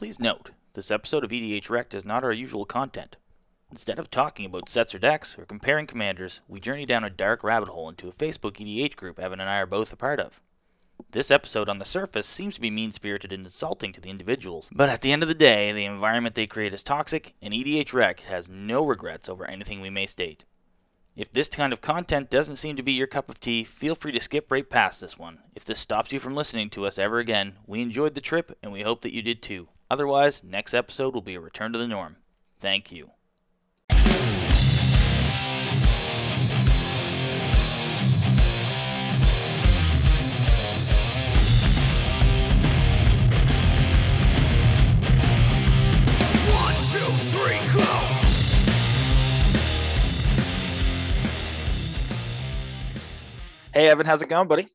Please note, this episode of EDH Rect is not our usual content. Instead of talking about sets or decks or comparing commanders, we journey down a dark rabbit hole into a Facebook EDH group Evan and I are both a part of. This episode on the surface seems to be mean spirited and insulting to the individuals, but at the end of the day, the environment they create is toxic, and EDH Rec has no regrets over anything we may state. If this kind of content doesn't seem to be your cup of tea, feel free to skip right past this one. If this stops you from listening to us ever again, we enjoyed the trip and we hope that you did too. Otherwise, next episode will be a return to the norm. Thank you. One, two, three, go! Hey Evan, how's it going, buddy?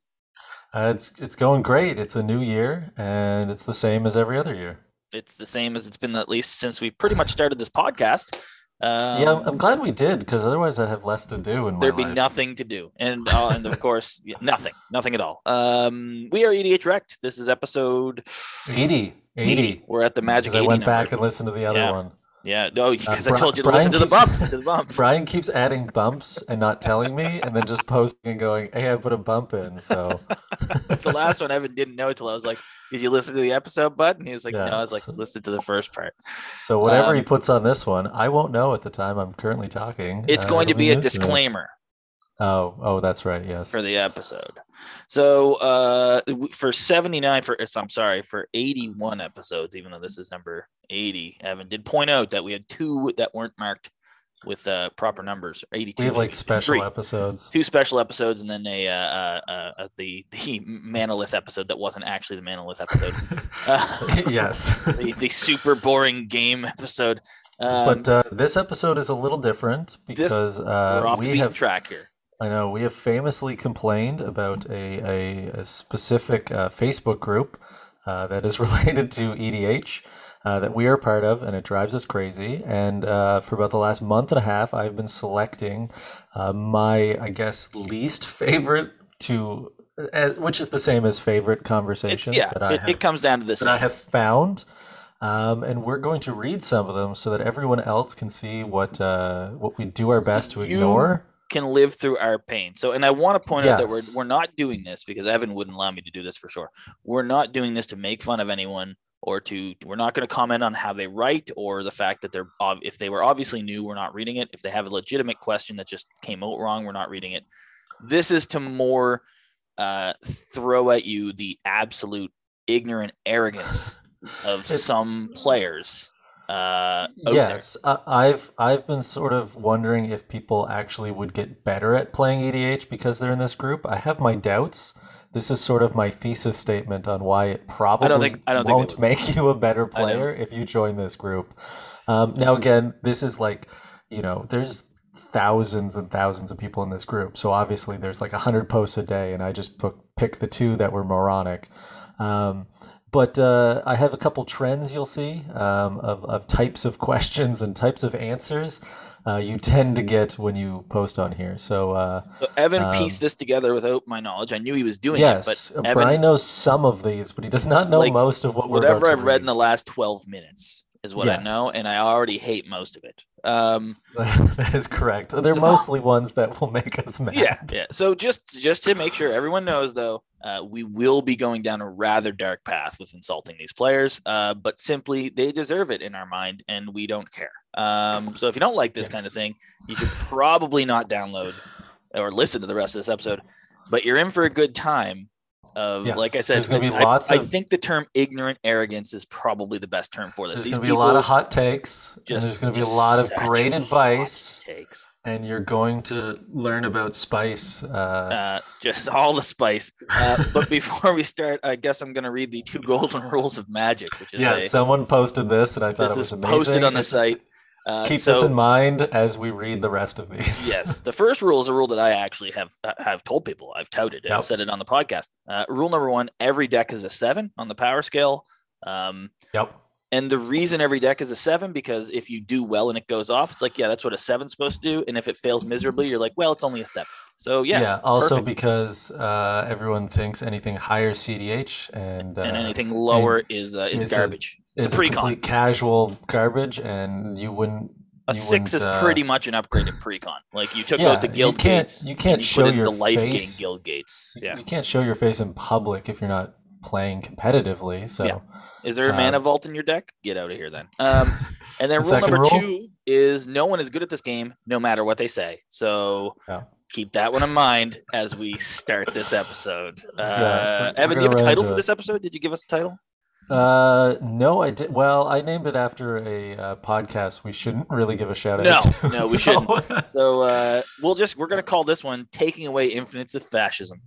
Uh, it's it's going great. It's a new year, and it's the same as every other year. It's the same as it's been at least since we pretty much started this podcast. Um, yeah, I'm, glad we did because otherwise I'd have less to do my there'd be life. nothing to do, and uh, and of course nothing, nothing at all. Um, we are EDH wrecked. This is episode 80, 80. We're at the magic. I went number. back and listened to the other Yeah. one. Yeah, no, because I told you to Brian listen to the bump, to the bump. Brian keeps adding bumps and not telling me, and then just posting and going, "Hey, I put a bump in." So the last one, Evan didn't know until I was like, "Did you listen to the episode, bud?" And he was like, "No." I was like, "Listen to the first part." so whatever he Um, puts on this one, I won't know at the time I'm currently talking. It's Uh, going to be a disclaimer Oh, oh, that's right. Yes. for the episode. So uh, for seventy nine, for it's- I'm sorry, for eighty one episodes, even though this is number eighty, Evan did point out that we had two that weren't marked with uh, proper numbers. Eighty two. we have like special episodes. two special episodes and then a uh, uh, uh, the the Manalith episode that wasn't actually the Manalith episode. Uh, yes. the, the super boring game episode. Um, but uh, this episode is a little different because we're uh, off the we have track here. I know we have famously complained about a, a, a specific uh, Facebook group uh, that is related to EDH uh, that we are part of, and it drives us crazy. And uh, for about the last month and a half, I've been selecting uh, my, I guess, least favorite to, uh, which is the same as favorite It's, conversations yeah, that I it, have it comes down to this. that I have found. Um, and we're going to read some of them so that everyone else can see what uh, what we do our best to You- ignore. Can live through our pain. So, and I want to point out that we're we're not doing this because Evan wouldn't allow me to do this for sure. We're not doing this to make fun of anyone or to. We're not going to comment on how they write or the fact that they're if they were obviously new, we're not reading it. If they have a legitimate question that just came out wrong, we're not reading it. This is to more uh, throw at you the absolute ignorant arrogance of some players. Uh. Yes, I, I've I've been sort of wondering if people actually would get better at playing EDH because they're in this group. I have my doubts. This is sort of my thesis statement on why it probably I don't think they won't would. make you a better player if you join this group. Um, now, again, this is like, you know, there's thousands and thousands of people in this group, so obviously there's like a hundred posts a day, and I just pick pick the two that were moronic. Um, but uh, I have a couple trends you'll see um, of, of types of questions and types of answers uh, you tend to get when you post on here. So, uh, So Evan Um, pieced this together without my knowledge. I knew he was doing yes, it, uh, but Evan, Brian knows some of these, but he does not know Like, most of what we're whatever about to I've read in the last 12 minutes is what I know, and I already hate most of it. Um, that is correct. They're So- mostly ones that will make us mad. yeah, yeah. So just just to make sure everyone knows, though, uh, we will be going down a rather dark path with insulting these players, uh, but simply they deserve it in our mind, and we don't care. Um, so if you don't like this kind of thing, you should probably not download or listen to the rest of this episode. But you're in for a good time. Of Yes, like I said, there's gonna be I- lots I, of- think the term ignorant arrogance is probably the best term for this. There's going to be a lot of hot takes, and just- there's going to be a lot of great advice, takes. and you're going to learn about spice. Uh, uh, just all the spice. Uh, but before we start, I guess I'm going to read the two golden rules of magic, which is yeah, a, someone posted this, and I thought this it was is amazing. posted on the It's- site. Uh, Keep so, this in mind as we read the rest of these. yes, the first rule is a rule that I actually have uh, have told people. I've touted it. I've said it on the podcast. Uh, rule number one: every deck is a seven on the power scale. Um, Yep. and the reason every deck is a seven because if you do well and it goes off, it's like yeah, that's what a seven's supposed to do. And if it fails miserably, you're like, well, it's only a seven. So yeah, also perfect. because uh, everyone thinks anything higher CDH and uh, and anything lower is uh, is is a- garbage. it's is a a pre-con. complete casual garbage, and you wouldn't. A you six is wouldn't, uh, pretty much an upgrade in pre-con. Like you took Yeah, out the you guild can't- gates. you can't you show your the life gain face. guild gates. Yeah. You can't show your face in public if you're not playing competitively. So Yeah. Is there a Uh, mana vault in your deck? Get out of here then. Um, and then rule number rule? two is no one is good at this game, no matter what they say. So Yeah. Keep that one in mind as we start this episode. Uh, we're Evan, do you have a title for it. this episode? Did you give us a title? Uh, no, I did. Well, I named it after a uh, podcast. We shouldn't really give a shout No, out. to, no, we so- So uh, we'll just we're gonna call this one "Taking Away Infinites of Fascism."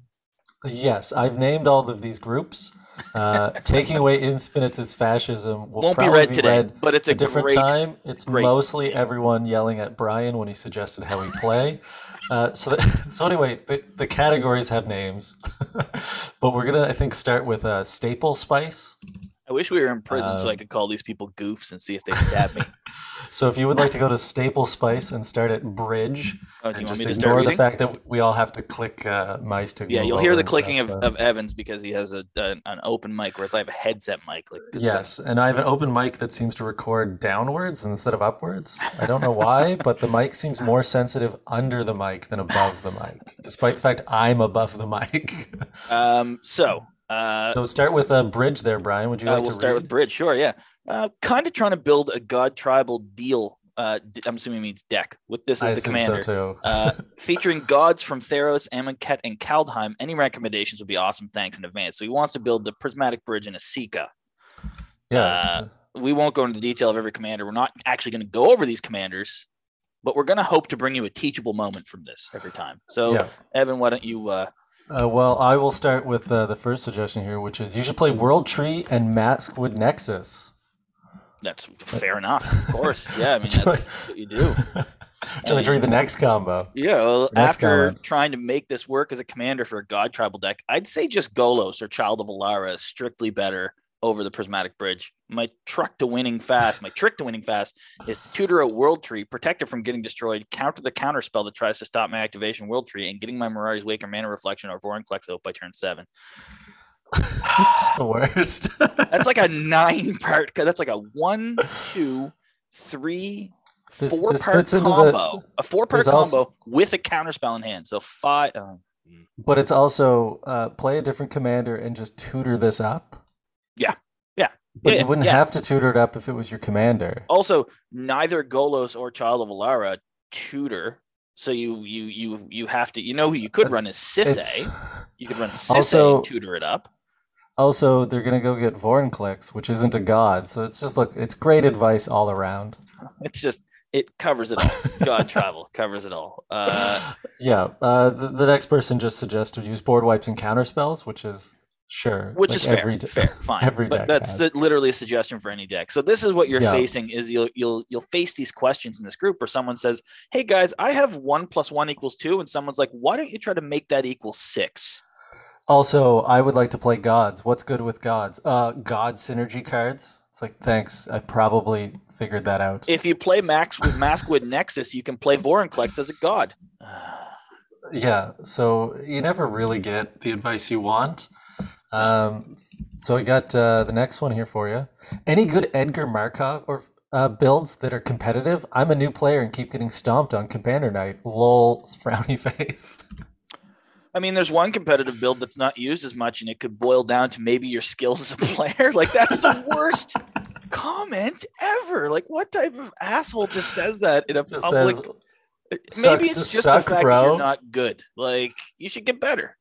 yes, I've named all of these groups. Uh, taking away infinites is fascism. Will Won't be read today, read but it's a, a different great. time. It's great- mostly everyone yelling at Brian when he suggested how we play. Uh, so, that, so anyway, the, the categories have names, but we're gonna, I think, start with uh, staple spice. I wish we were in prison so I Um, could call these people goofs and see if they stab me. So if you would like to go to staple spice and start at bridge, You and just me to start ignore the fact that we all have to click uh, mice to. Yeah, you'll hear the clicking of, stuff, uh, of Evans because he has a, an an open mic, whereas I have a headset mic. Like. Yes, and I have an open mic that seems to record downwards instead of upwards. I don't know why, but the mic seems more sensitive under the mic than above the mic, despite the fact I'm above the mic. Um. So, uh, so start with a bridge there, Brian. Would you uh, like we'll to start read? with Bridge. Sure. Yeah. Uh, kind of trying to build a God tribal deal. Uh, I'm assuming it means deck with this as the commander. so too. uh, featuring gods from Theros, Amonkhet, and Kaldheim. Any recommendations would be awesome. Thanks in advance. So he wants to build the prismatic bridge in Esika. yeah, uh, We won't go into the detail of every commander. We're not actually going to go over these commanders, but we're going to hope to bring you a teachable moment from this every time. So, yeah. Evan, why don't you? Uh, Uh, well, I will start with uh, the first suggestion here, which is you should play World Tree and Maskwood Nexus. That's fair enough. Of course. Yeah. I mean, that's what you do. Until like read the next combo? Yeah, well, after comment. trying to make this work as a commander for a god tribal deck, I'd say just Golos or Child of Alara is strictly better over the Prismatic Bridge. My truck to winning fast, my trick to winning fast is to tutor a World Tree, protect it from getting destroyed, counter the counter spell that tries to stop my activation World Tree, and getting my Mirari's Wake or Mana Reflection or Vorinclex out by turn seven. Just the worst. That's like a nine part. That's like a one, two, three, This- four this part into the- combo. a four part combo also- with a counter spell in hand. So five. oh, But it's also uh, play a different commander and just tutor this up. Yeah. Yeah. But Yeah, you wouldn't yeah. have to tutor it up if it was your commander. Also, neither Golos or Child of Alara tutor. So you you you you have to you know who you could run is It's, Sisay. You could run Sisay Also- and tutor it up. Also, they're gonna go get Vorinclex, which isn't a god. So it's just look, it's great advice all around. It's just it covers it all. God travel covers it all. Uh, yeah. Uh, the, the next person just suggested use board wipes and counter spells, which is sure, which like is fair, de- fair, fine. every but deck that's the, literally a suggestion for any deck. So this is what you're Yeah. facing: is you'll you'll you'll face these questions in this group, where someone says, "Hey guys, I have one plus one equals two," and someone's like, "Why don't you try to make that equal six? Also, I would like to play gods. What's good with gods? Uh, god synergy cards. It's like thanks. I probably figured that out. If you play Max with Maskwood Nexus, you can play Vorinclex as a god. Yeah, so you never really get the advice you want. Um, so I got uh, the next one here for you. Any good Edgar Markov or uh, builds that are competitive? I'm a new player and keep getting stomped on Commander Night. Lol, frowny face. I mean, there's one competitive build that's not used as much, and it could boil down to maybe your skills as a player. Like that's the worst comment ever. Like, what type of asshole just says that in a Just public? says, maybe it's just suck, the fact that you're not good. Like, you should get better.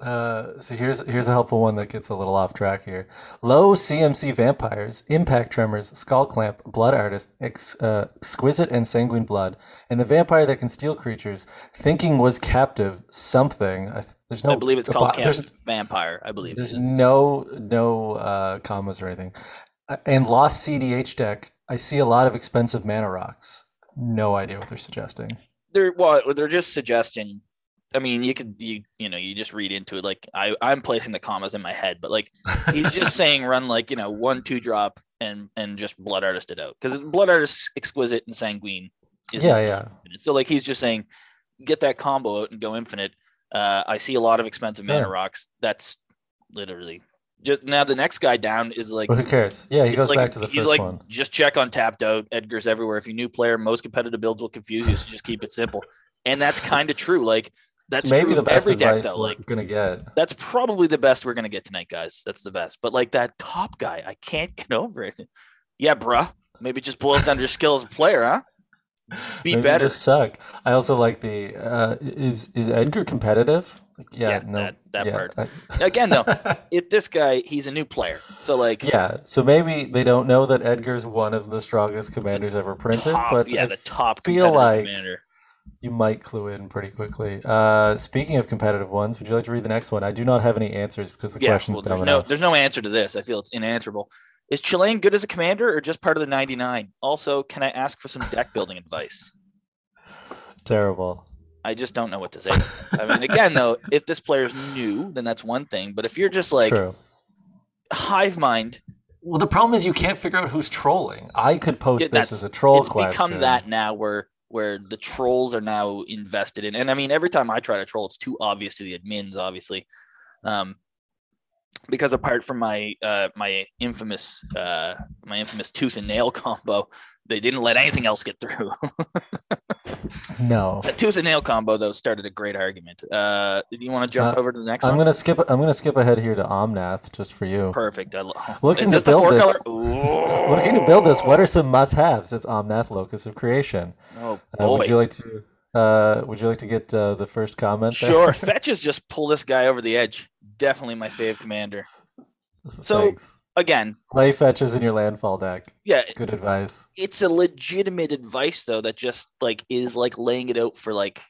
Uh, so here's here's a helpful one that gets a little off track here. Low CMC vampires, impact tremors, skull clamp, blood artist, ex, uh, exquisite and sanguine blood, and the vampire that can steal creatures. Thinking was captive something. I, th- there's no. I believe it's called Camp Vampire. I believe there's it is. no no uh, commas or anything. Uh, and lost CDH deck. I see a lot of expensive mana rocks. No idea what they're suggesting. they're well, they're just suggesting. I mean, you could you you know you just read into it like I I'm placing the commas in my head, but like he's just saying run like you know one two drop and and just blood artist it out because blood artist exquisite and sanguine is Yeah, yeah. infinite. So like he's just saying get that combo out and go infinite. Uh, I see a lot of expensive mana Yeah. rocks. That's literally just now. The next guy down is like who cares? Yeah, he goes like back to the he's first like one. just check on tapped out. Edgar's everywhere. If you new player, most competitive builds will confuse you, so just keep it simple. And that's kind of true. Like that's Maybe true the best every deck advice though. we're Like gonna get. that's probably the best we're gonna get tonight, guys. That's the best. But like that top guy, I can't get over it. Yeah, bruh. Maybe it just boils down to your skill as a player, huh? Be Maybe better. Just suck. I also like the. Uh, is is Edgar competitive? Like, yeah, Yeah, no, that- that yeah, part. I- Again, though, if this guy, he's a new player, so like, yeah, so maybe they don't know that Edgar's one of the strongest commanders ever printed, top, but yeah, I the top feel like commander. You might clue in pretty quickly. Uh, speaking of competitive ones, would you like to read the next one? I do not have any answers because the Yeah, question's well, there's no, there's no answer to this. I feel it's unanswerable. Is Chulane good as a commander or just part of the 99? Also, can I ask for some deck building advice? Terrible. I just don't know what to say. I mean, again, though, if this player's new, then that's one thing. But if you're just like True. hive mind, Well, the problem is you can't figure out who's trolling. I could post Yeah, this as a troll it's question. become that now where where the trolls are now invested in and i mean every time i try to troll it's too obvious to the admins obviously um because apart from my uh my infamous uh my infamous tooth and nail combo they didn't let anything else get through No. the tooth and nail combo though started a great argument uh do you want to jump Uh, over to the next I'm one gonna skip. I'm gonna skip ahead here to Omnath just for you. perfect I lo- Looking to the build this- Looking to build this, what are some must-haves? It's Omnath Locus of Creation. oh Uh, boy would you like to? Uh, would you like to get uh, the first comment? there? Sure. Fetches just pull this guy over the edge. Definitely my fave commander. So- Thanks. Again, Play fetches in your landfall deck. yeah, Good advice. it's a legitimate advice though that just like is like laying it out for like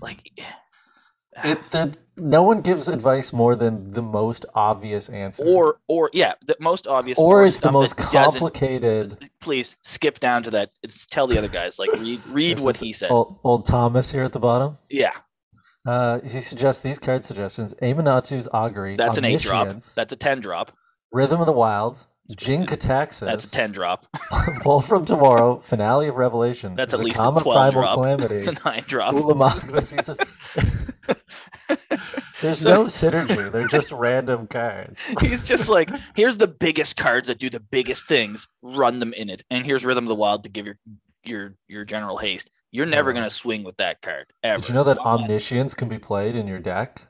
like It the, no one gives advice more than the most obvious answer, or or yeah, the most obvious or it's the most complicated. Please skip down to that. It's tell the other guys like read read what he said. Old, old Thomas here at the bottom. Yeah, Uh, he suggests these card suggestions: Aminatu's Augury, that's an eight drop. That's a ten drop. Rhythm of the Wild, Jin-Gitaxias, That's a ten drop. Pull from Tomorrow, Finale of Revelation. That's at least a twelve Primal drop. Calamity. It's a nine drop. Ulamog Diseases. There's So- no synergy. They're just random cards. He's just like, here's the biggest cards that do the biggest things. Run them in it, and here's Rhythm of the Wild to give your your your general haste. You're never gonna swing with that card ever. Did you know that Omniscience can be played in your deck?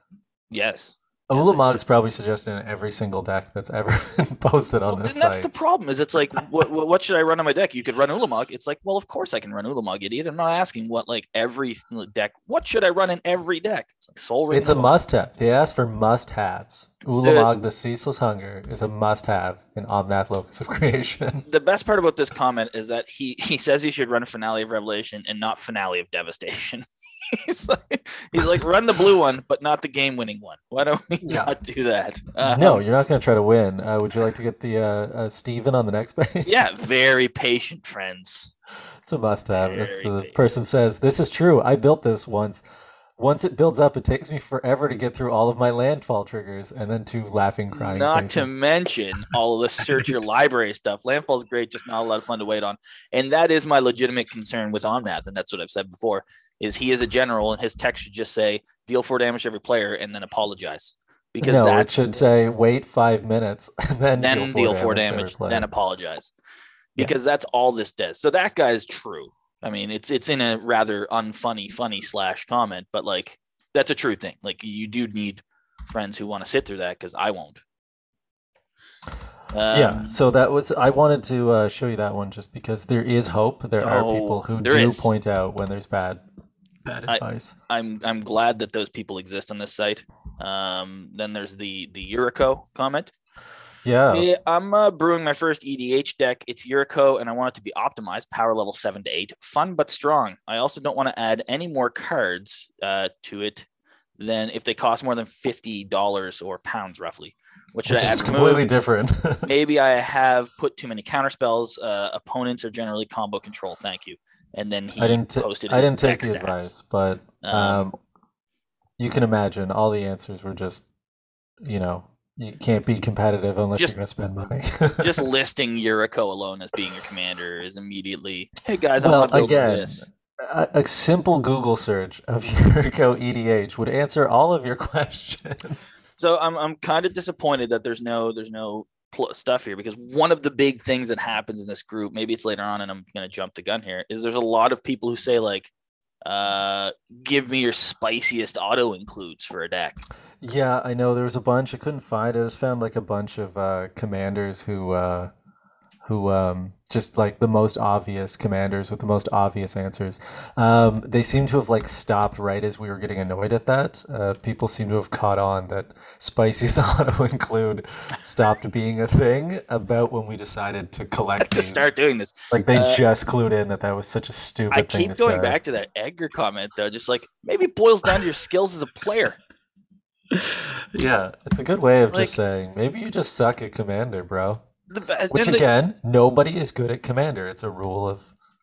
Yes. Ulamog's probably suggested in every single deck that's ever been posted on Well, this then that's the problem. Is it's like, what what should I run on my deck? You could run Ulamog. It's like, well, of course I can run Ulamog, idiot. I'm not asking what like every deck. What should I run in every deck? It's like Sol Ring. It's a must-have. They ask for must-haves. Ulamog, the Ceaseless Hunger, is a must-have in Omnath Locus of Creation. the best part about this comment is that he he says he should run Finale of Revelation and not Finale of Devastation. he's like he's like run the blue one, but not the game winning one. Why don't we Yeah. not do that? Uh, no, you're not going to try to win. Uh, would you like to get the uh, uh, Steven on the next page? Yeah, very patient friends. It's a must-have. It's the big. person says, "This is true. I built this once. Once it builds up, it takes me forever to get through all of my landfall triggers, and then two laughing, crying. Not to mention all of the search your library stuff. Landfall's great, just not a lot of fun to wait on. And that is my legitimate concern with Omnath, and that's what I've said before. Is he is a general, and his text should just say deal four damage to every player, and then apologize, because no, it should say wait five minutes and then, then deal four to every damage, then apologize, Yeah. because that's all this does. So that guy's true. I mean, it's it's in a rather unfunny, funny slash comment, but like that's a true thing. Like you do need friends who want to sit through that because I won't. yeah, Um, so that was I wanted to uh, show you that one just because there is hope. There are Oh, people who do is. point out when there's bad bad I- advice. I'm I'm glad that those people exist on this site. Um, then there's the the Yuriko comment. Yeah. Yeah, I'm uh, brewing my first EDH deck. It's Yuriko, and I want it to be optimized, power level seven to eight, fun but strong. I also don't want to add any more cards uh, to it than if they cost more than fifty dollars or pounds, roughly. Should Which is completely different. Maybe I have put too many counter spells. Uh, opponents are generally combo control. Thank you. And then he I didn't. T- posted. I didn't take the stats. advice, but Um, um, you can imagine all the answers were just, you know, you can't be competitive unless Just- you're going to spend money. just listing Yuriko alone as being your commander is immediately, hey guys, I Well, want to build again, this. a, a simple Google search of Yuriko EDH would answer all of your questions. So I'm I'm kind of disappointed that there's no there's no pl- stuff here because one of the big things that happens in this group, maybe it's later on, and I'm gonna jump the gun here, is there's a lot of people who say like, uh, give me your spiciest auto includes for a deck. Yeah, I know there was a bunch. I couldn't find. it. I just found like a bunch of uh, commanders who, uh, who um, just like the most obvious commanders with the most obvious answers. Um, they seem to have like stopped right as we were getting annoyed at that. Uh, people seem to have caught on that Spicy's auto include stopped being a thing about when we decided to collect to start doing this. Like they Uh, just clued in that that was such a stupid I thing keep to going say. back to that Edgar comment though, just like maybe it boils down to your skills as a player. Yeah, it's a good way of Like- just saying maybe you just suck at commander, bro. The, Which the- again, nobody is good at commander. It's a rule of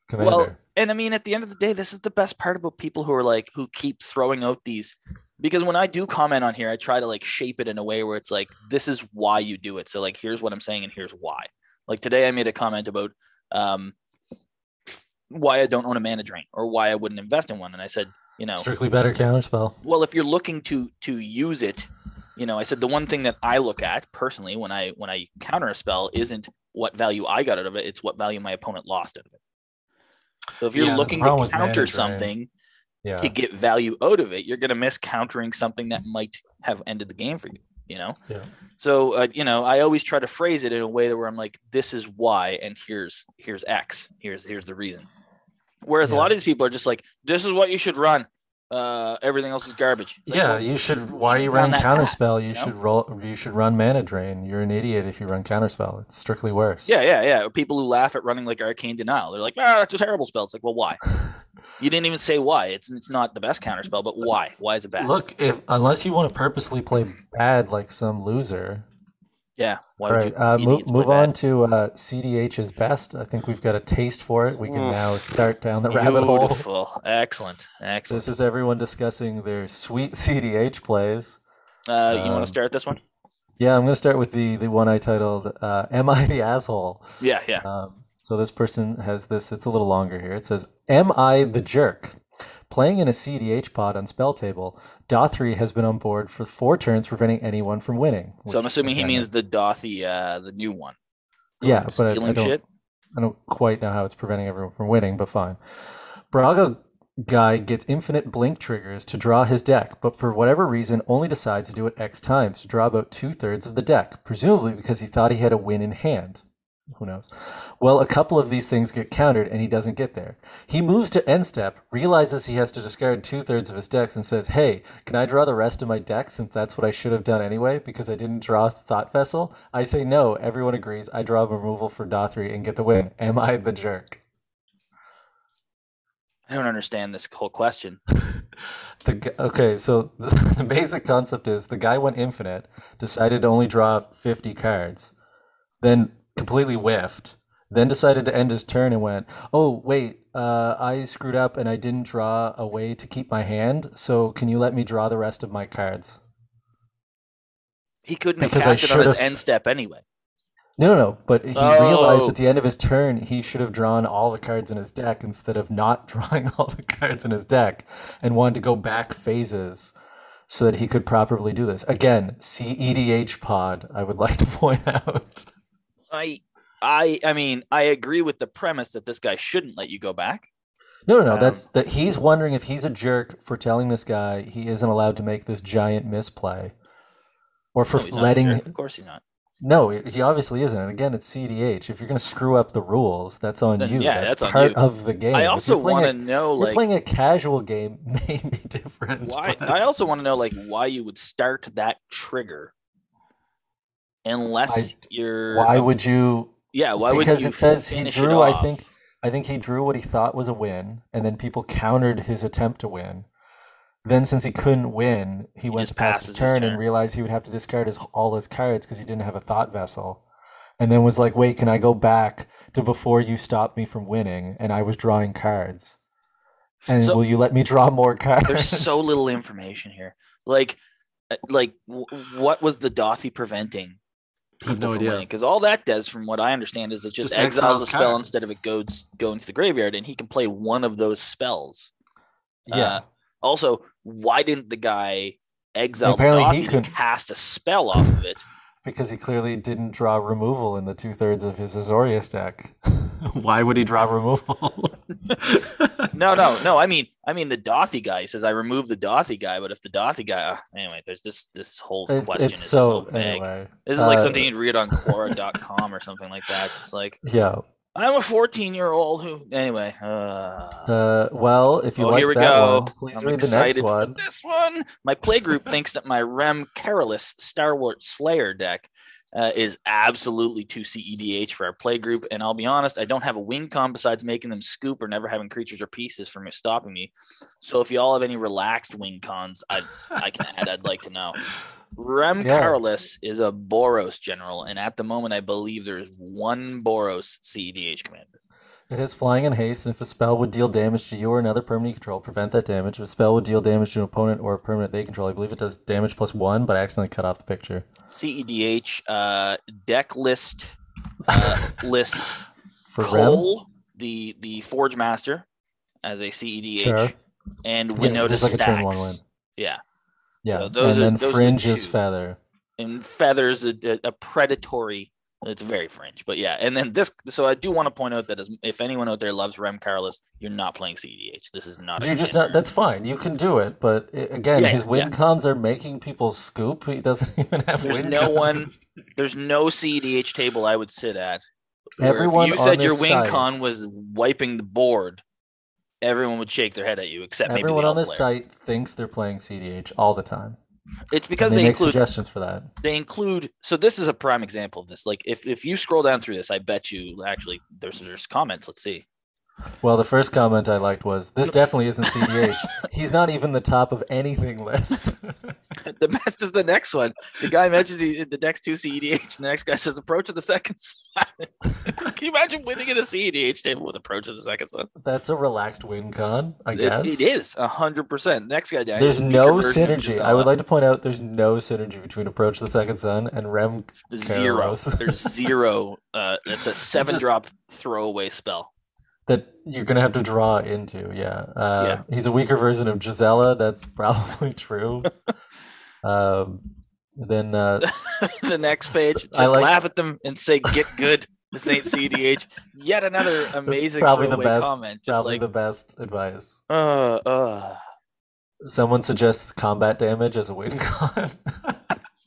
commander. Well, and I mean, at the end of the day, this is the best part about people who are like who keep throwing out these. Because when I do comment on here, I try to like shape it in a way where it's like, this is why you do it. So like, here's what I'm saying, and here's why. Like today, I made a comment about um, why I don't own a mana drain or why I wouldn't invest in one, and I said, you know, Strictly better counterspell. well, if you're looking to to use it, you know, I said the one thing that I look at personally when I when I counter a spell isn't what value I got out of it; it's what value my opponent lost out of it. So if you're Yeah, looking to counter drain. something Yeah. to get value out of it, you're going to miss countering something that might have ended the game for you. You know. Yeah. So uh, you know, I always try to phrase it in a way that where I'm like, "This is why," and here's here's X. Here's here's the reason. Whereas a lot of these people are just like, "This is what you should run." Uh, everything else is garbage. Like, yeah, well, you should. Why should you run run counterspell? You you know? should roll. You should run mana drain. You're an idiot if you run counterspell. It's strictly worse. Yeah, yeah, yeah. People who laugh at running like arcane denial, they're like, "Ah, that's a terrible spell." It's like, well, why? You didn't even say why. It's it's not the best counterspell, but why? Why is it bad? Look, if unless you want to purposely play bad like some loser. Yeah. Why All right, you uh, move, move on to uh, CDH's best. I think we've got a taste for it. We can now start down the rabbit hole. Beautiful, excellent, excellent. This is everyone discussing their sweet CDH plays. Uh, you want um, to start this one? Yeah, I'm going to start with the the one I titled uh, "Am I the asshole?" Yeah, yeah. Um, so this person has this. It's a little longer here. It says, "Am I the jerk?" Playing in a CDH pod on Spell Table, Dauthi has been on board for four turns, preventing anyone from winning. So I'm assuming he means the Dauthi, uh, the new one. Yeah, but I, I don't. shit. I don't quite know how it's preventing everyone from winning, but fine. Brago guy gets infinite blink triggers to draw his deck, but for whatever reason only decides to do it X times to draw about two thirds of the deck, presumably because he thought he had a win in hand. Who knows? Well, a couple of these things get countered and he doesn't get there. He moves to end step, realizes he has to discard two thirds of his decks, and says, Hey, can I draw the rest of my deck since that's what I should have done anyway because I didn't draw Thought Vessel? I say no. Everyone agrees. I draw a removal for Dauthi and get the win. Am I the jerk? I don't understand this whole question. The okay, so the, the basic concept is the guy went infinite, decided to only draw 50 cards, then completely whiffed, then decided to end his turn and went, "Oh, wait, uh, I screwed up and I didn't draw a way to keep my hand, so can you let me draw the rest of my cards?" He couldn't Because have I cast it on his end step anyway. No, no, no. But he realized Oh. at the end of his turn he should have drawn all the cards in his deck instead of not drawing all the cards in his deck, and wanted to go back phases so that he could properly do this. Again, CEDH pod. I would like to point out. I, I, I mean, I agree with the premise that this guy shouldn't let you go back. No, no, no. Um, that's that. He's wondering if he's a jerk for telling this guy he isn't allowed to make this giant misplay, or for No, he's not a letting. Of course, he's not. No, he obviously isn't. And again, it's CDH. If you're going to screw up the rules, that's on Then, you. yeah, that's, that's part you. of the game. I also want to know, like, playing a casual game, may be different. why? but- I also want to know, like, why you would start that trigger, unless I- you're. Why would you? Yeah, why would because it says he drew. I think. I think he drew what he thought was a win, and then people countered his attempt to win. Then, since he couldn't win, he, went just to pass his passes his turn, turn. and realized he would have to discard his all his cards because he didn't have a thought vessel. And then was like, "Wait, can I go back to before you stopped me from winning?" And I was drawing cards. And So- will you let me draw more cards? There's so little information here. Like, uh, like, what was the Dauthi preventing I have no idea. Because all that does, from what I understand, is it just, Just exiles exiles a spell instead of it goes going to the graveyard, and he can play one of those spells. Yeah. Uh, also, why didn't the guy exile the Apparently he couldn't- cast a spell off of it? Because he clearly didn't draw removal in the two thirds of his Azorius deck. Why would he draw removal? No, no, no. I mean, I mean the Dauthi guy says I removed the Dauthi guy, but if the Dauthi guy, uh, anyway, there's this this whole it's, question it's is so, so, vague. anyway. This is like uh, something you'd read on Quora.com or something like that. Just like Yeah. I'm a 14 year old who, anyway. Uh, Uh, well, if you oh, like here we that go. one, please I'm read the excited next one. for this one. My playgroup thinks that my Rem Karolus Stalwart Slayer deck uh, is absolutely too CEDH for our playgroup. And I'll be honest, I don't have a win con besides making them scoop or never having creatures or pieces from stopping me. So if y'all have any relaxed win cons, I I can add. I'd like to know. Rem Yeah. Karolus is a Boros general, and at the moment, I believe there is one Boros CEDH commander. It has flying and haste, and if a spell would deal damage to you or another permanent you control, prevent that damage. If a spell would deal damage to an opponent or a permanent they control, I believe it does damage plus one, but I accidentally cut off the picture. CEDH uh, deck list uh, lists For Rem? Koll, the the Forge Master, as a CEDH, Sure. and Yeah, Winota there's like a turn one stacks. win. Yeah, Yeah. So those and are- then those Fringe is. Feather. and Feathers a, a, a predatory. It's very fringe, but yeah. And then this, so I do want to point out that as, if anyone out there loves Rem Carlos, you're not playing CEDH. This is not. You're just not. That's fine. You can do it, but i again, Yeah, his win yeah. cons are making people scoop. He doesn't even have. There's win no cons. one- There's no CEDH table I would sit at. Everyone if you said your win site- con was wiping the board, everyone would shake their head at you, except maybe Everyone on this player. site thinks they're playing CDH all the time. It's because and they, they make include suggestions for that. they include so this is a prime example of this like if, if you scroll down through this i bet you actually there's there's comments let's see Well, the first comment I liked was, "This definitely isn't CDH. He's not even the top of anything list." the best is the next one the guy mentions he, the next two cedh and the next guy says approach of the second spot can you imagine winning in a cedh table with approach of the second spot That's a relaxed win con, I It- guess. it is a hundred percent next guy down There's no of synergy. I would like to point out there's no synergy between Approach the Second Sun and Rem. zero there's zero uh it's a seven just- drop throwaway spell that you're gonna have to draw into. Yeah. Uh, Yeah. He's a weaker version of Gisela. That's probably true. Um, then uh, the next page. Just I like- laugh at them and say, "Get good." This ain't CDH. Yet another amazing probably the best. comment. Just Probably like, the best advice. uh, uh, Someone suggests combat damage as a win con.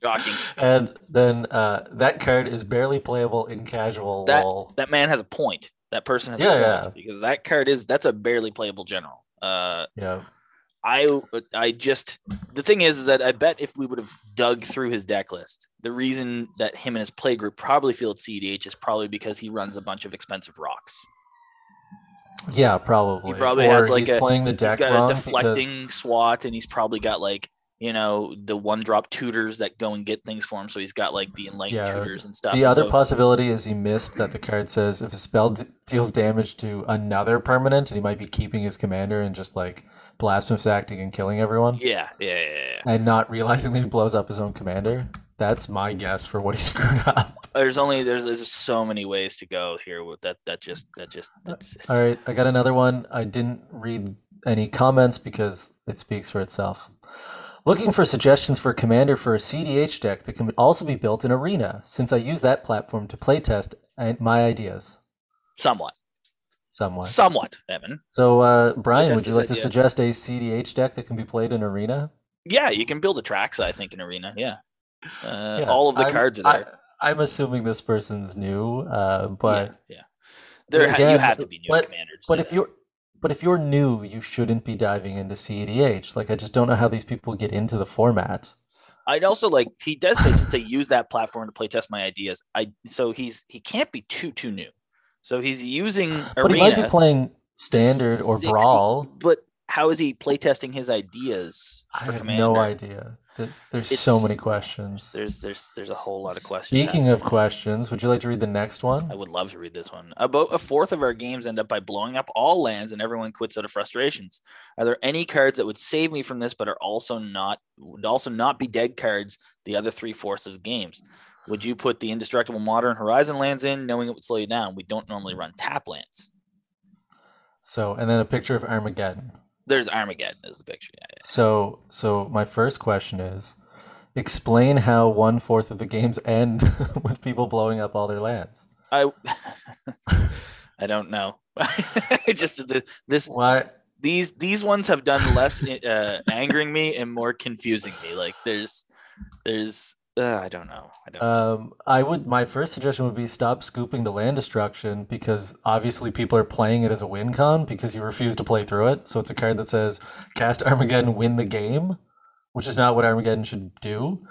shocking. and then uh, that card is barely playable in casual. That- lol. That man has a point. That person has Yeah, a point yeah. because that card is that's a barely playable general. Uh, Yeah. I I just the thing is, is that I bet if we would have dug through his deck list, the reason that him and his play group probably feel it's CDH is probably because he runs a bunch of expensive rocks. Yeah, probably. He probably or has, like, he's a- playing the He's deck got wrong a because- deflecting SWAT, and he's probably got like you know the one drop tutors that go and get things for him. So he's got like the enlightened Yeah, tutors and stuff. The and other so- possibility is he missed that the card says if a spell d- deals damage to another permanent, and he might be keeping his commander and just like blasphemous acting and killing everyone, yeah, yeah, yeah, yeah. and not realizing that he blows up his own commander. That's my guess for what he screwed up. There's only there's there's just so many ways to go here with that. That just that just uh, that's All right, I got another one. I didn't read any comments because it speaks for itself. Looking for suggestions for a commander for a CDH deck that can also be built in Arena, since I use that platform to playtest and my ideas somewhat, somewhat. somewhat, Evan. So, uh, Brian, would you like to idea. suggest a CDH deck that can be played in Arena? Yeah, you can build a tracks. I think in arena. Yeah, uh, Yeah, all of the I'm- cards are there. I, I'm assuming this person's new, uh, but yeah, yeah. There ha- you have to be new but- commander. to but if that. you're but if you're new, you shouldn't be diving into CEDH. Like, I just don't know how these people get into the format. I'd also like he does say since I use that platform to play test my ideas. I so he's he can't be too too new. So he's using But he might be playing standard or brawl. but how is he playtesting his ideas I have commander? no idea. There- There's so many questions. There's there's there's a whole lot of questions. Speaking of questions, would you like to read the next one? I would love to read this one. About a fourth of our games end up by blowing up all lands and everyone quits out of frustrations. Are there any cards that would save me from this but are also not would also not be dead cards the other three fourths of games? Would you put the indestructible modern horizon lands in, knowing it would slow you down? We don't normally run tap lands. So, and then a picture of Armageddon. There's Armageddon is the picture. Yeah, So, so my first question is, explain how one fourth of the games end with people blowing up all their lands. I I don't know. Just the, this Why? these these ones have done less uh, angering me and more confusing me. Like there's there's uh, I don't know. I don't. Um, I would. My first suggestion would be stop scooping the land destruction because obviously people are playing it as a win con because you refuse to play through it. So it's a card that says cast Armageddon, win the game, which is not what Armageddon should do.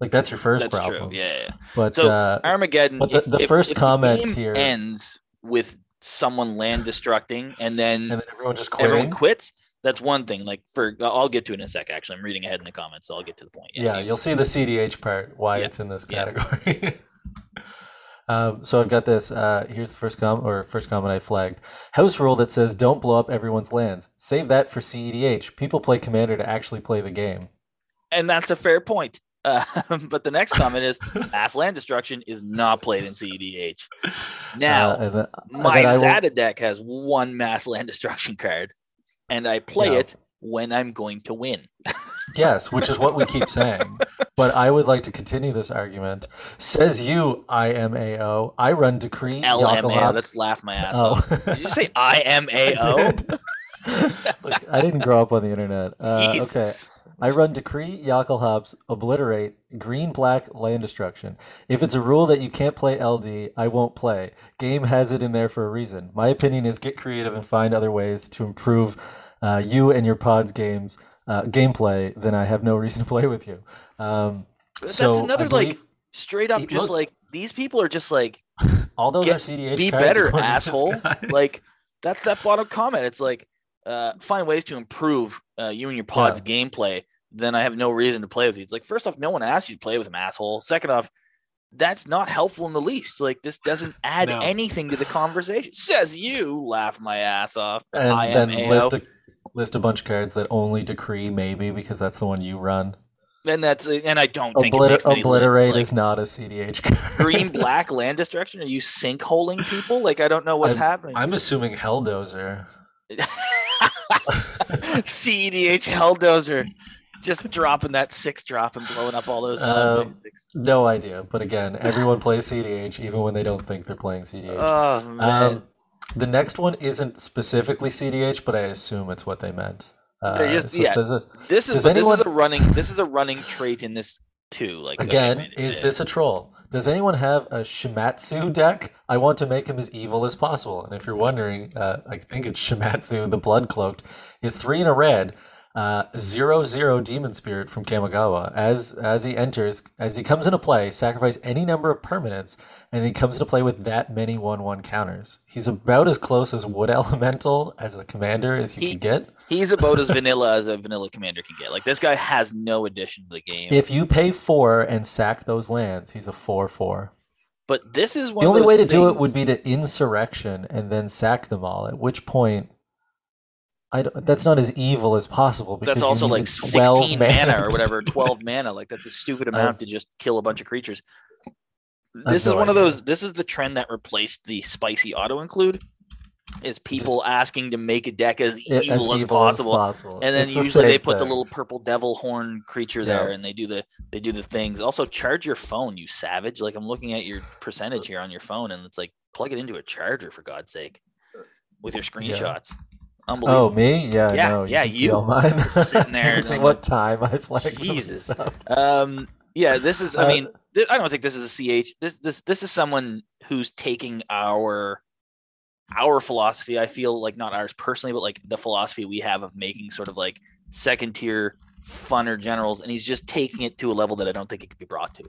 Like that's your first That's problem. true. Yeah. yeah. But So, uh, Armageddon. but the- if- the first if comment here- ends with someone land destructing and then and then everyone just quitting. everyone quits. That's one thing. Like for I'll get to it in a sec. Actually, I'm reading ahead in the comments, so I'll get to the point. Yeah, you'll see the CDH part why Yeah, it's in this yeah. category. um, so I've got this. Uh, here's the first comment or first comment I flagged. House rule that says don't blow up everyone's lands. Save that for CEDH. People play Commander to actually play the game. and that's a fair point. Uh, but the next comment is mass land destruction is not played in CEDH. Now, Uh, and then, my I will- deck has one mass land destruction card, and I play Yeah. it when I'm going to win. yes, which is what we keep saying. But I would like to continue this argument. Says you, IMAO. I run decree. LMAO. Yakalhops- Let's laugh my ass Oh. off. Did you say I IMAO? did. Look, I didn't grow up on the internet. Uh, okay. I run Decree, Jokulhaups, Obliterate, Green Black, Land Destruction. If it's a rule that you can't play LD, I won't play. Game has it in there for a reason. My opinion is get creative and find other ways to improve uh, you and your pod's games uh, gameplay. Then I have no reason to play with you. Um, That's so another believe like straight up just look. like these people are just like all those get- are CDH. be better according to this asshole like that's that bottom comment it's like uh find ways to improve uh, you and your pod's gameplay then i have no reason to play with you it's like first off no one asked you to play with him asshole second off that's not helpful in the least like this doesn't add No. anything to the conversation says you laugh my ass off and i then list a list a bunch of cards that only Decree maybe because that's the one you run. And that's and i don't Obliter- obliterate lists. is not a CDH card. Green black land destruction are you sinkholing people like i don't know what's happening I'm assuming Helldozer. CEDH Helldozer just dropping that six drop and blowing up all those Um. No idea, but again, everyone plays CDH even when they don't think they're playing CDH. Oh man. um, the next one isn't specifically CDH, but I assume it's what they meant. Uh, just- so yeah. says this- is but this is a running this is a running trait in this too. Like again, is this a troll? Does anyone have a Shimatsu deck? I want to make him as evil as possible. And if you're wondering, uh, I think it's Shimatsu, the Blood Cloaked, is three in a red, uh, zero zero Demon Spirit from Kamigawa. As as he enters, as he comes into play, sacrifice any number of permanents, and he comes to play with that many one one counters. He's about as close as Wood Elemental as a commander as you He- can get. He's about as vanilla as a vanilla commander can get. Like this guy has no addition to the game. If you pay four and sack those lands, he's a four four. but this is one The only way to do it would be to insurrection and then sack them all. At which point, I don't, that's not as evil as possible. Because that's also like 12 16 mana or whatever, 12 mana. Like that's a stupid amount to just kill a bunch of creatures. This is one of those this is the trend that replaced the spicy auto include is people asking to make a deck as It- evil as possible. possible. And then It's the usually they same put the little purple devil horn creature there and they do the they do the things. Also charge your phone, you savage. Like I'm looking at your percentage here on your phone and it's like plug it into a charger for God's sake. With your screenshots. Unbelievable. Oh, me? Yeah, Yeah, no, yeah, you. all mine. Sitting there You can and what time I flagged Jesus. Um, yeah, this is. I Uh, mean, I don't think this is a CH. This this this is someone who's taking our our philosophy. I feel like not ours personally, but like the philosophy we have of making sort of like second tier funner generals, and he's just taking it to a level that I don't think it could be brought to.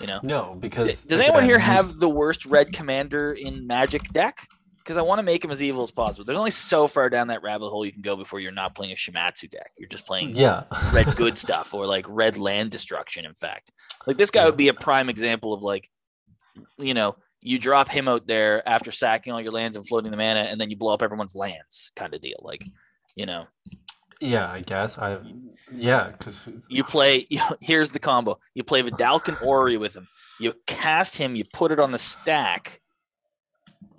You know, No, because does anyone here have the worst red commander in Magic deck? Because I want to make him as evil as possible. There's only so far down that rabbit hole you can go before you're not playing a Shimatsu deck. You're just playing Yeah, red good stuff or like red land destruction in fact like this guy would be a prime example of like you know you drop him out there after sacking all your lands and floating the mana and then you blow up everyone's lands kind of deal like you know Yeah, I guess I. Yeah, because You play. Here's the combo: you play Vedalken Orrery with him. You cast him. You put it on the stack.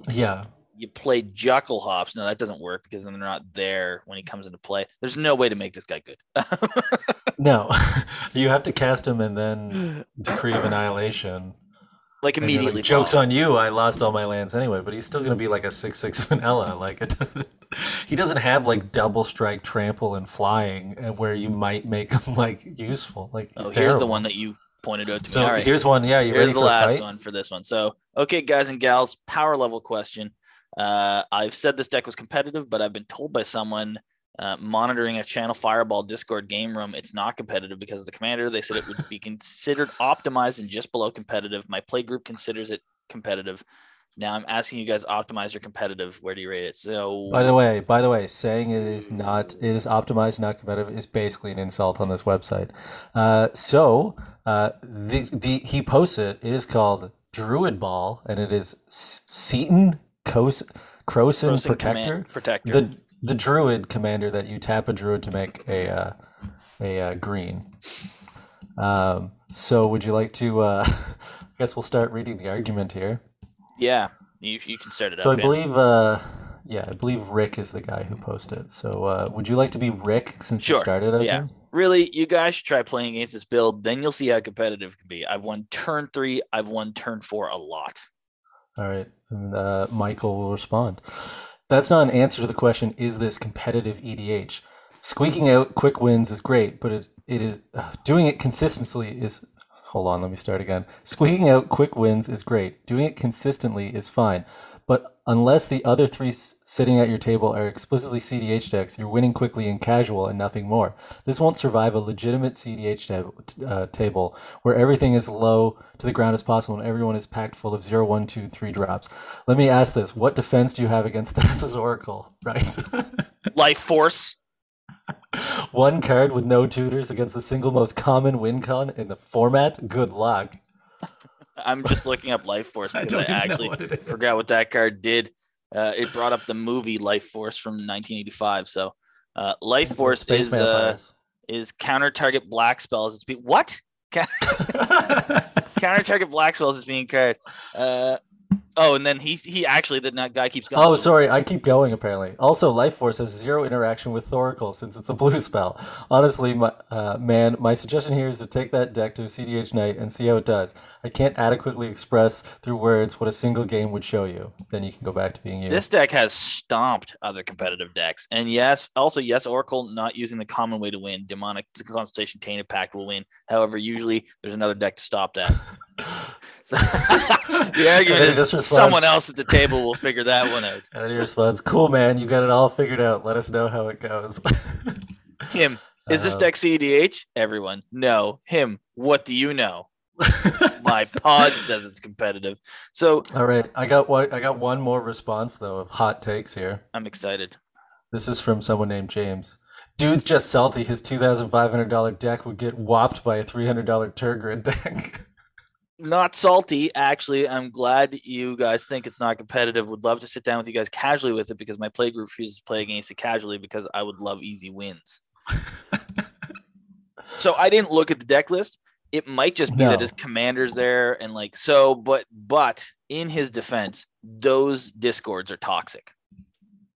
yeah, You play Jokulhaups. No, that doesn't work because then they're not there when he comes into play. There's no way to make this guy good. no, you have to cast him and then Decree of Annihilation. like you're like, immediately. Jokes on you! I lost all my lands anyway, but he's still gonna be like a six six vanilla. Like it doesn't. He doesn't have like double strike, trample, and flying, and where you might make him like useful. Like Oh, here's the one that you pointed out to So me. All right. here's one. Yeah, you ready Here's the last fight? one for this one. So, okay, guys and gals, power level question. Uh, I've said this deck was competitive, but I've been told by someone uh, monitoring a Channel Fireball Discord game room it's not competitive because of the commander. They said it would be considered optimized and just below competitive. My play group considers it competitive. Now I'm asking you guys optimize or competitive. Where do you rate it? So By the way, by the way, saying it is not it is optimized, not competitive, is basically an insult on this website. Uh, so uh, the the he posts it. It is called Druid Ball, and it is S- Seton Cos- Krosan Krosan Protector. Protector. The the Druid commander that you tap a Druid to make a uh, a uh, green. Um, so would you like to? Uh, I guess we'll start reading the argument here. yeah, you, you can start it So I yeah. believe, uh, yeah, I believe Rick is the guy who posted. So uh, would you like to be Rick since you started as yeah. him? really, you guys should try playing against this build. Then you'll see how competitive it can be. I've won turn three. I've won turn four a lot. All right, and uh, Michael will respond. That's not an answer to the question. Is this competitive EDH? Squeaking out quick wins is great, but it, it is uh, doing it consistently is. Hold on, let me start again. Squeaking out quick wins is great. Doing it consistently is fine, unless the other three s- sitting at your table are explicitly CDH decks, you're winning quickly in casual and nothing more. This won't survive a legitimate CDH tab- uh, table where everything is low to the ground as possible and everyone is packed full of 0, 1, 2, 3 drops. Let me ask this what defense do you have against Thassa's Oracle? Right? Life Force. One card with no tutors against the single most common win con in the format? Good luck. I'm just looking up Life Force because I, don't even know actually what forgot what that card did. Uh, it brought up the movie Life Force from 1985. So, uh, Life Force is uh, is counter target black spells. It's be- what? counter target black spells is being card. Uh, oh, and then he he actually the that guy keeps going. Oh, sorry, I keep going apparently. Also, Life Force has zero interaction with Thoracle since it's a blue spell. Honestly, my, uh, man, my suggestion here is to take that deck to a CDH night and see how it does. I can't adequately express through words what a single game would show you. Then you can go back to being you. This deck has stomped other competitive decks. And yes, also, yes, Oracle not using the common way to win. Demonic Consultation Tainted Pact will win. However, usually there's another deck to stop that. The argument is responds- someone else at the table will figure that one out. and then he responds, "Cool, man, you got it all figured out. Let us know how it goes." Him. Is this Uh, deck CEDH? Everyone. No. Him. What do you know? My pod says it's competitive. So all right, I got one. I got one more response though of hot takes here. I'm excited. This is from someone named James. Dude's just salty. His two thousand five hundred dollar deck would get whopped by a three hundred dollar Tergrid deck. Not salty. Actually, I'm glad you guys think it's not competitive. Would love to sit down with you guys casually with it because my play group refuses to play against it casually because I would love easy wins. so I didn't look at the deck list. It might just be No. that his commander's there and like so, but but in his defense, those discords are toxic.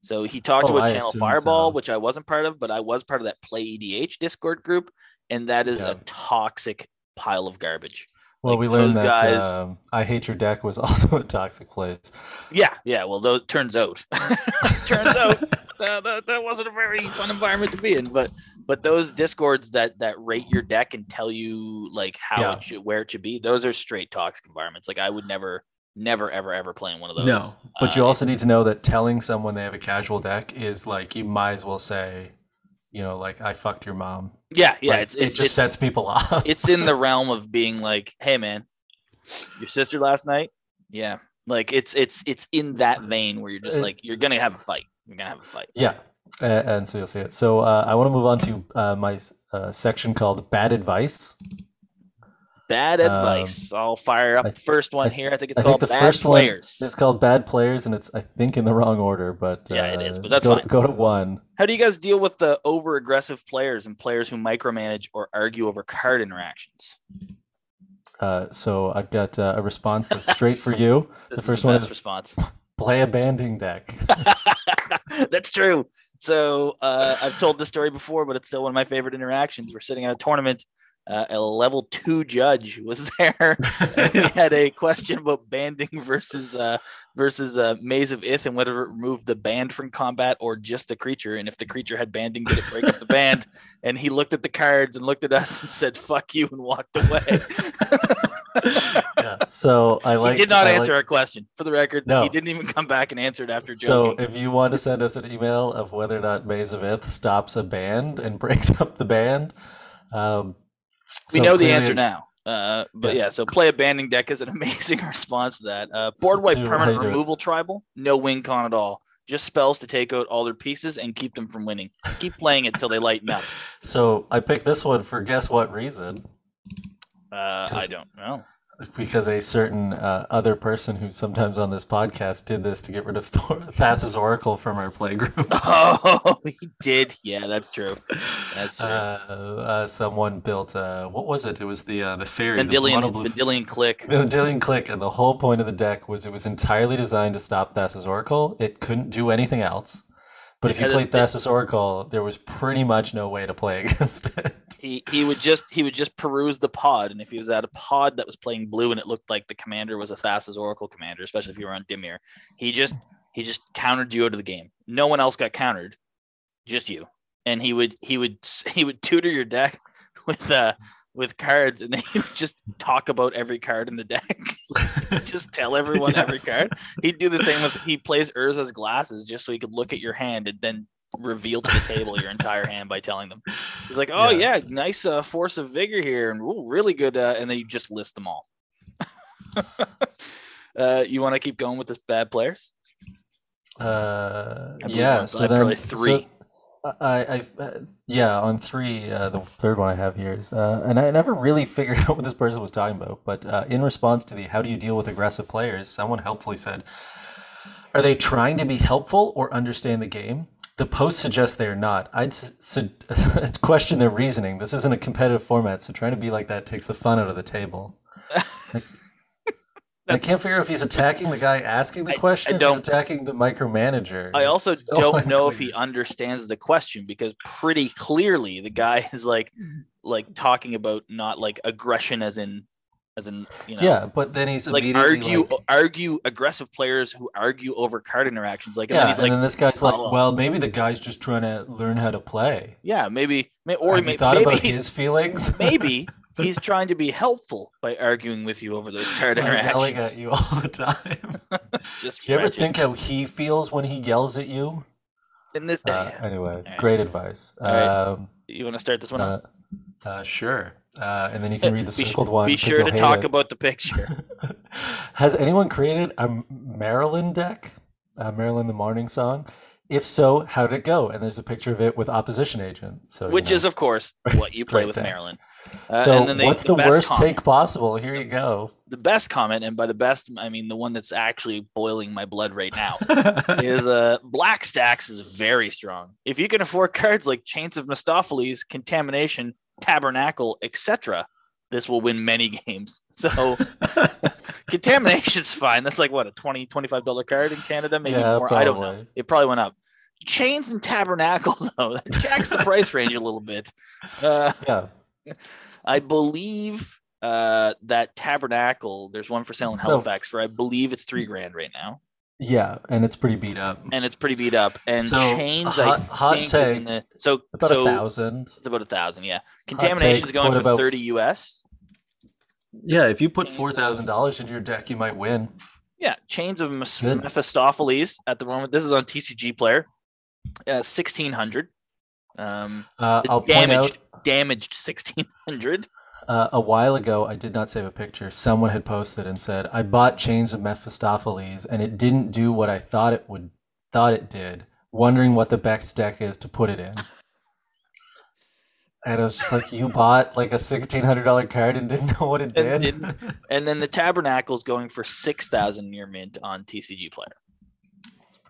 So he talked Oh, about I Channel Fireball, so. which I wasn't part of, but I was part of that Play EDH Discord group, and that is Yeah. a toxic pile of garbage. Well, Like, we learned that guys- um, I hate your deck was also a toxic place. Yeah, yeah. Well, those turns out, turns out that, that, that wasn't a very fun environment to be in. But but those discords that that rate your deck and tell you like how Yeah. it should where it should be, those are straight toxic environments. Like I would never, never, ever, ever play in one of those. No, but you Uh, also need to know that telling someone they have a casual deck is like you might as well say, you know, like I fucked your mom. yeah, yeah. Like, it's it just it's, sets people off. it's in the realm of being like, hey man, your sister last night. Yeah, like it's it's it's in that vein where you're just Uh, like you're gonna have a fight. You're gonna have a fight. Yeah, uh, and so you'll see it. So uh, I want to move on to uh, my uh, section called "Bad Advice." Bad Um, advice. I'll fire up I- the first one I- here. I think it's I called think the Bad first Players. one is called Bad Players, and it's I think in the wrong order, but Yeah, it is, uh, but that's go, fine. go to one. How do you guys deal with the over aggressive players and players who micromanage or argue over card interactions? Uh, so I've got uh, a response that's straight for you. The is first the one is response. play a banding deck. That's true. So uh, I've told this story before, but it's still one of my favorite interactions. We're sitting at a tournament. Uh, a level two judge was there. we had a question about banding versus uh, versus uh, Maze of Ith and whether it removed the band from combat or just the creature. And if the creature had banding, did it break up the band? And he looked at the cards and looked at us and said "fuck you" and walked away. yeah. So I like. he did not I answer like- our question. For the record, No. he didn't even come back and answer it after Joe. So if you want to send us an email of whether or not Maze of Ith stops a band and breaks up the band, um, we so know the answer now. Uh, but Yeah. yeah. so play a banding deck is an amazing response to that. Uh, board wipe permanent do it. removal tribal, no win con at all. Just spells to take out all their pieces and keep them from winning. Keep playing it till they lighten up. So I picked this one for guess what reason? Uh, I don't know. Because a certain uh, other person who's sometimes on this podcast did this to get rid of Thor- Thassa's Oracle from our playgroup. Oh, he did. Yeah, that's true. That's true. Uh, uh, someone built uh, what was it? It was the uh, the fairy. the Vendilion, it's Vendilion Clique. Vendilion Clique, and the whole point of the deck was it was entirely designed to stop Thassa's Oracle. It couldn't do anything else. But if you played Thassa's Oracle, there was pretty much no way to play against it. He he would just he would just peruse the pod, and if he was at a pod that was playing blue and it looked like the commander was a Thassa's Oracle commander, especially if you were on Dimir, he just he just countered you out of the game. No one else got countered, just you. And he would he would he would tutor your deck with uh with cards, and would just talk about every card in the deck. just tell everyone every card. He'd do the same with he plays Urza's glasses just so he could look at your hand and then reveal to the table your entire hand by telling them. He's like, "Oh Yeah. yeah, nice uh, force of vigor here, and ooh, really good." Uh, and then you just list them all. uh, you want to keep going with this bad players? Uh, yeah, so then probably three. So, I, I, uh, yeah, on three, uh, the third one I have here is, uh, and I never really figured out what this person was talking about. But uh, in response to the "How do you deal with aggressive players?" someone helpfully said, "Are they trying to be helpful or understand the game?" The post suggests they are not. I'd su- question their reasoning. This isn't a competitive format, so trying to be like that takes the fun out of the table. I can't figure out if he's attacking the guy asking the I- I question don't- attacking the micromanager. I also so don't know if he understands the question because pretty clearly the guy is like like talking about not like aggression as in as in you know Yeah, but then he's like argue like- argue aggressive players who argue over card interactions like and yeah, then he's and like then this guy's like, well, maybe the guy's just trying to learn how to play. yeah maybe may, or Have may, you thought maybe about his feelings? maybe he's trying to be helpful by arguing with you over those card I'm yelling interactions at you all the time. just Do you ever think how he feels when he yells at you? in this Uh, anyway, right. great advice. Right. Um, you want to start this one uh, uh, sure. Uh, and then you can read the be, circled su- one. be sure to talk it. about the picture Has anyone created a Maralen deck? Uh, Maralen the Morning Song? If so, how did it go? And there's a picture of it with opposition agent. So you which know. is of course what you play with. Maralen Uh, so they- what's the, best worst comment- take possible? Here you go. the best comment and by the best i mean the one that's actually boiling my blood right now is uh black stacks is very strong. If you can afford cards like chains of mephistopheles contamination tabernacle etc this will win many games. So contamination's fine. That's like what a 20 25 dollar card in canada? Maybe Yeah, more. I don't know. it probably went up. Chains and tabernacle though that jacks the price range a little bit. Uh yeah. I believe uh, that Tabernacle. There's one for sale in Halifax for I believe it's three grand right now, Yeah, and it's pretty beat up. and it's pretty beat up. And So, chains, hot- I hot think, is in take, the so About so a thousand. it's about a thousand. Yeah, contamination's take, going for thirty US. Yeah, if you put four thousand dollars into your deck, you might win. Yeah, chains of Mes-. Mephistopheles at the moment. This is on TCG Player, uh, sixteen hundred. Um, Uh, I'll point damaged, out damaged sixteen hundred. uh, a while ago, I did not save a picture. Someone had posted and said, "I bought Chains of Mephistopheles, and it didn't do what I thought it would. Thought it did. Wondering what the best deck is to put it in." And it was just like you bought like a sixteen hundred dollar card and didn't know what it did. And And then the Tabernacle's going for six thousand near mint on TCG Player.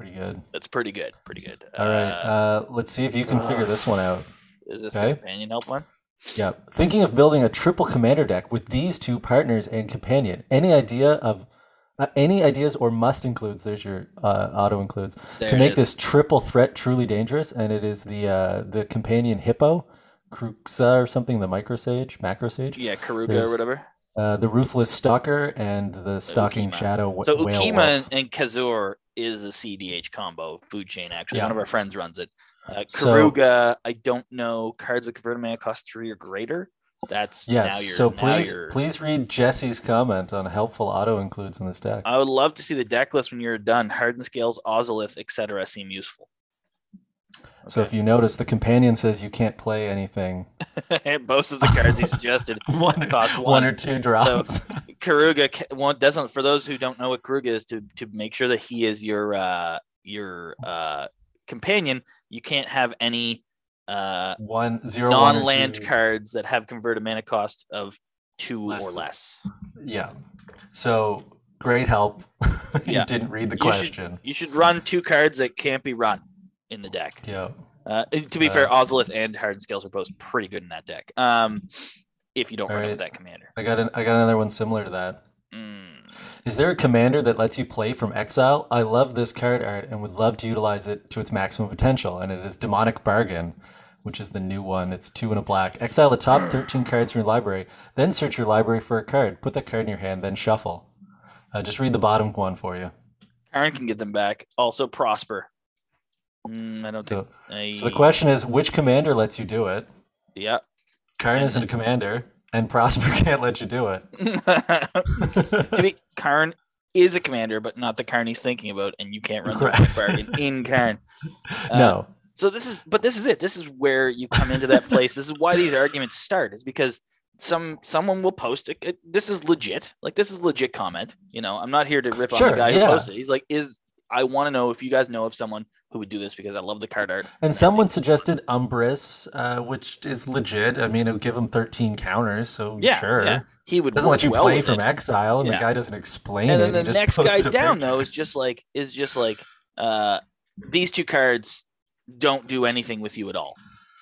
Pretty good. That's pretty good. Pretty good. All right, Uh, uh, let's see if you can figure this one out. is this okay. the companion help one? Yeah. Thinking of building a triple commander deck with these two partners and companion. Any idea of uh, any ideas or must includes? There's your uh, auto includes There to make is. this triple threat truly dangerous, and it is the uh, the companion hippo, Kruxa or something, the micro sage, macro sage, Yeah, Keruga There's- or whatever. Uh, the ruthless stalker, and the stalking Ukkima. shadow. So Ukkima and, Cazur is a CDH combo food chain. Actually, Yeah. one of our friends runs it. Uh, So- Keruga, I don't know. Cards that convert a mana cost three or greater. That's you're So please, please read Jesse's comment on helpful auto includes in this deck. I would love to see the deck list when you're done. Hardened scales, Ozolith, etc. seem useful. So if you notice, the companion says you can't play anything. Most of the cards he suggested. one, Cost one one. or two drops. Keruga one doesn't. For those who don't know what Keruga is, to to make sure that he is your uh your uh companion, you can't have any uh one zero non-land cards that have converted mana cost of two Less or than- less. Yeah. So great help. you Yeah. didn't read the You should- question. You should run two cards that can't be run in the deck. Yeah. Uh, to be Uh, fair, Ozolith and Hardened Scales are both pretty good in that deck. Um, if you don't run with that commander. I got an, I got another one similar to that. Mm. Is there a commander that lets you play from exile? I love this card art and would love to utilize it to its maximum potential. And it is Demonic Bargain, which is the new one. It's two and a black. Exile the top 13 cards from your library, then search your library for a card. Put that card in your hand, then shuffle. Uh, just read the bottom one for you. Aaron can get them back. Also, Prosper. Mm, I don't So, think. so the question is, which commander lets you do it? Yeah. Karn isn't a commander, and Prosper can't let you do it. to be Karn is a commander, but not the Karn he's thinking about, and you can't run the Correct. bargain in Karn. Uh, no. So this is, but this is it. This is where you come into that place. This is why these arguments start. Is because some someone will post it- This is legit. Like this is legit comment. You know, I'm not here to rip on the guy yeah. who posted. it. He's like, is I want to know if you guys know of someone who would do this because I love the card art. And someone suggested Umbris, uh, which is legit. I mean, it would give him 13 counters, so Yeah, sure. yeah. He would Doesn't let you well play from it. exile, and Yeah. the guy doesn't explain and then the next guy down though is just like is just like uh these two cards don't do anything with you at all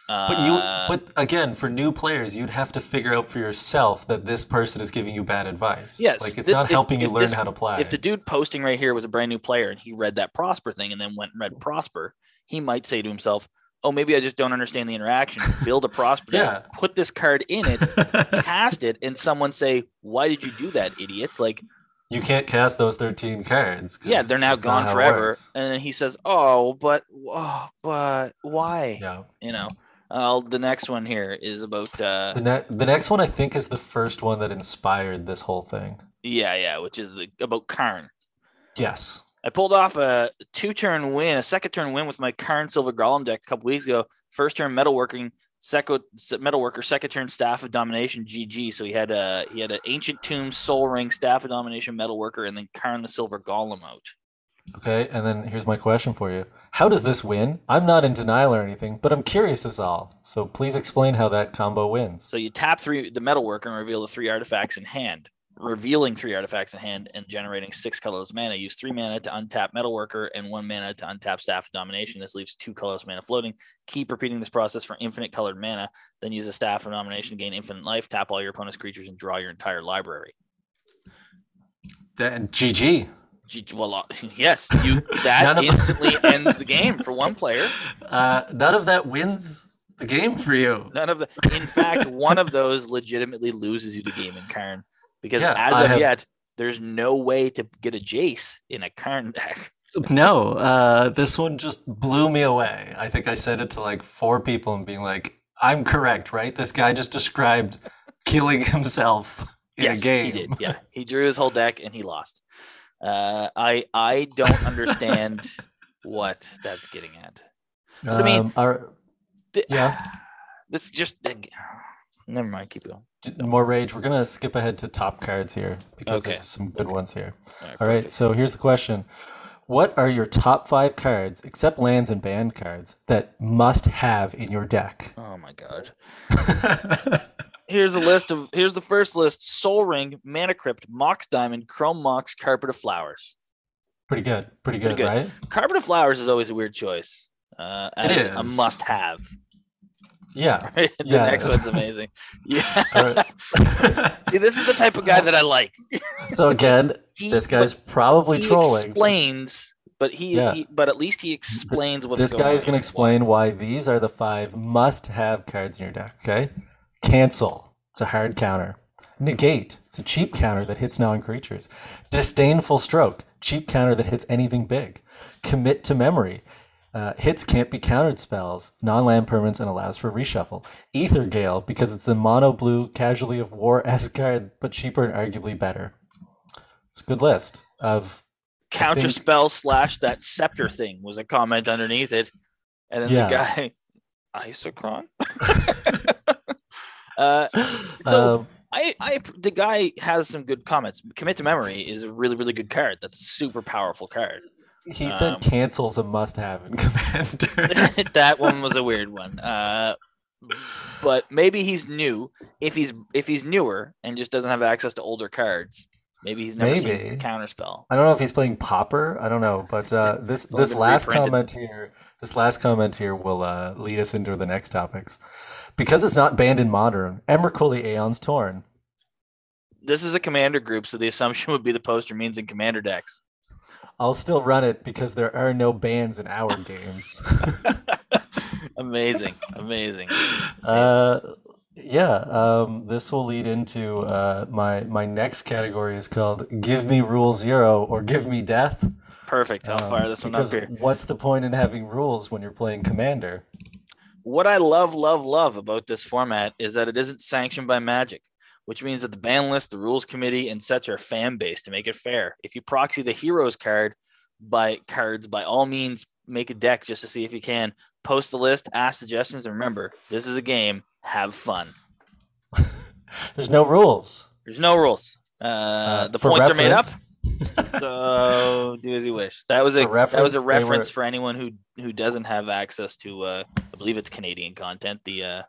But you, uh, but again, for new players, you'd have to figure out for yourself that this person is giving you bad advice. Yes, like it's this- not if- helping you if learn this- how to play. if the dude posting right here was a brand new player and he read that prosper thing and then went and read prosper he might say to himself oh maybe i just don't understand the interaction build a prosper Yeah. put this card in it cast it and someone say why did you do that idiot like you can't cast those 13 cards. yeah they're now gone forever and then he says oh but oh, but why Yeah. you know uh, the next one here is about uh The, ne- the next one, I think, is the first one that inspired this whole thing. Yeah, yeah, which is the, about Karn. Yes. I pulled off a two turn win, a second turn win with my Karn Silver Golem deck a couple weeks ago. First turn metalworking, second metalworker, second turn Staff of Domination, GG. So he had a he had an Ancient Tomb, Sol Ring, Staff of Domination, metalworker, and then Karn the Silver Golem out. Okay, and then here's my question for you. How does this win? I'm not in denial or anything, but I'm curious as all. So please explain how that combo wins. So you tap three the metalworker and reveal the three artifacts in hand. Revealing three artifacts in hand and generating six colorless mana. Use three mana to untap metalworker and one mana to untap staff of domination. This leaves two colorless mana floating. Keep repeating this process for infinite colored mana. Then use a staff of domination to gain infinite life. Tap all your opponent's creatures and draw your entire library. Then GG. Well, uh, yes, you that instantly ends the game for one player. Uh, none of that wins the game for you. None of the. In fact, one of those legitimately loses you the game in Karn because Yeah, as I of have- yet, there's no way to get a Jace in a Karn deck. No, uh, this one just blew me away. I think I said it to like four people and being like, I'm correct, right? This guy just described killing himself in yes, a game. he did. Yeah, he drew his whole deck and he lost. Uh, I I don't understand what that's getting at. I mean- Um, our- Th- Yeah. this is just never mind. Keep going. more rage. We're gonna skip ahead to top cards here because Okay. there's some good ones here. All right, All right, so here's the question: What are your top five cards, except lands and band cards, that must have in your deck? Oh my god. Here's a list of here's the first list: Sol Ring, Mana Crypt, Mox Diamond, Chrome Mox, Carpet of Flowers. Pretty good. Pretty good, good. right? Carpet of Flowers is always a weird choice. Uh, It as a must have. Yeah. the Yeah, next one's amazing. Yeah. This is the type of guy that I like. so again, He, this guy's probably he trolling. explains, but he, Yeah. he but at least he explains what's This guy is going to explain why these are the five must-have cards in your deck. Okay, cancel. It's a hard counter. Negate. It's a cheap counter that hits non-creatures. Disdainful stroke. Cheap counter that hits anything big. Commit to memory. Uh, hits can't be countered spells, non-land permanents, and allows for reshuffle. Aether Gale because it's a mono blue casualty of war s card, but cheaper and arguably better. It's a good list of counter spell slash that scepter thing was a comment underneath it, and then Yeah. the guy Isochron. uh, So- um, I, I, the guy has some good comments. Commit to memory is a really, really good card. That's a super powerful card. He said Um, cancel's a must-have in Commander. that one was a weird one. Uh, but maybe he's new. If he's if he's newer and just doesn't have access to older cards, maybe he's never Maybe. seen counterspell. I don't know if he's playing Pauper. I don't know, but uh, this this last reprinted. comment here, this last comment here will uh, lead us into the next topics. Because it's not banned in Modern, Emrakuli Aeon's Torn. This is a commander group, so the assumption would be the poster means in commander decks. I'll still run it because there are no bans in our games. amazing, amazing. uh, yeah, um, this will lead into uh, my my next category is called "Give Me Rule Zero or Give Me Death." Perfect. I'll Um, fire this one up because here. What's the point in having rules when you're playing Commander? What I love, love, love about this format is that it isn't sanctioned by Magic, which means that the ban list, the rules committee, and such are fan based to make it fair. If you proxy the heroes card by cards, by all means, make a deck just to see if you can. Post the list, ask suggestions, and remember, this is a game. Have fun. There's no rules. There's no rules. Uh, Uh, the points are made up. so do as you wish. That was a For that was a reference, were- for anyone who who doesn't have access to uh I believe it's Canadian content. The uh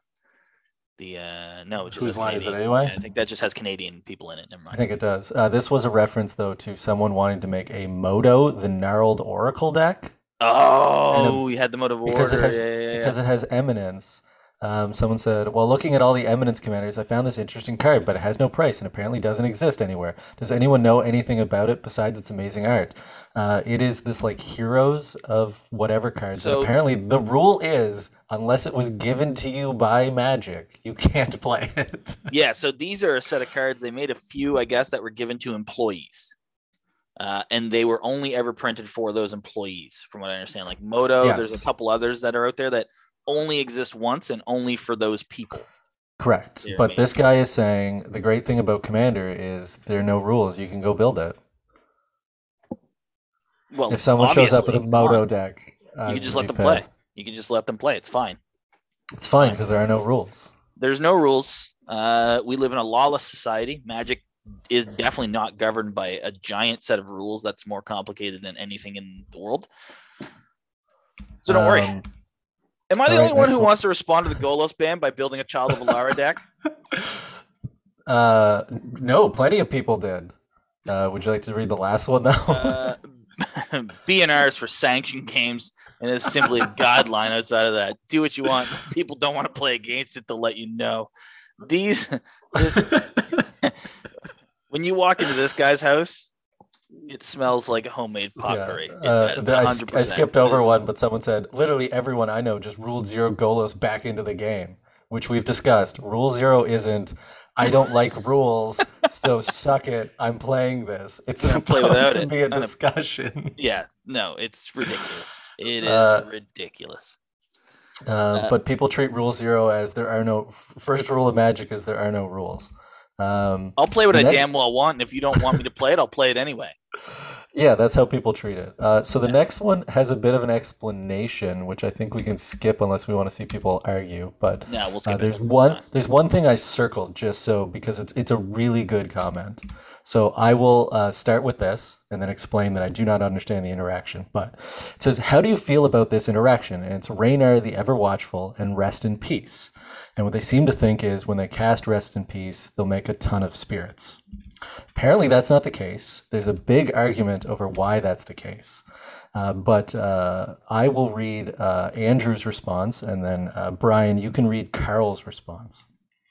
the uh no, it Whose line is it Canadian- anyway? I think that just has Canadian people in it. Never I think it does. Uh, this was a reference, though, to someone wanting to make a Moto, the Gnarled Oracle deck, Oh, we had the Moto of order. because it has yeah, yeah, yeah. because it has Eminence. Um, someone said, "While looking at all the Eminence commanders, I found this interesting card, but it has no price and apparently doesn't exist anywhere. Does anyone know anything about it besides its amazing art? Uh, it is this like heroes of whatever cards. So- apparently, the rule is unless it was given to you by Magic, you can't play it. yeah, so these are a set of cards. They made a few, I guess, that were given to employees. Uh, and they were only ever printed for those employees, from what I understand. Like Moto, there's a couple others that are out there that only exist once and only for those people. Correct. Yeah, but man. this guy is saying the great thing about Commander is there are no rules. You can go build it. Well, If someone shows up with a Moto come on. deck, I can just let be them play. you can just let them play. It's fine. It's fine because there are no rules. There's no rules. Uh, we live in a lawless society. Magic is definitely not governed by a giant set of rules that's more complicated than anything in the world. So don't worry. Am I the all right, only one who one. wants to respond to the Golos ban by building a Child of Alara deck? Uh, no, plenty of people did. Uh, would you like to read the last one now? Uh, BNR is for sanctioned games and is simply a guideline outside of that. Do what you want. People don't want to play against it, they'll let you know. These when you walk into this guy's house, it smells like homemade potpourri. It Uh, I, I skipped over one, but someone said literally everyone I know just ruled zero Golos back into the game, which we've discussed. Rule zero isn't. I don't like rules, so suck it. I'm playing this. It's play supposed without to it. be a discussion. Yeah, no, it's ridiculous. It is Uh, ridiculous. Uh, Uh, but people treat rule zero as there are no first rule of magic is there are no rules. Um, I'll play what I damn well want, and if you don't want me to play it, I'll play it anyway. yeah, that's how people treat it. Uh, so the next one has a bit of an explanation, which I think we can skip unless we want to see people argue. But yeah, we'll uh, skip it. there's one there's one thing I circled just so because it's it's a really good comment. So I will uh, start with this and then explain that I do not understand the interaction. But it says, How do you feel about this interaction? And it's Ranar the Ever Watchful and Rest in Peace. And what they seem to think is when they cast Rest in Peace, they'll make a ton of spirits. Apparently, that's not the case. There's a big argument over why that's the case. Uh, but uh, I will read uh, Andrew's response, and then uh, Brian, you can read Carl's response.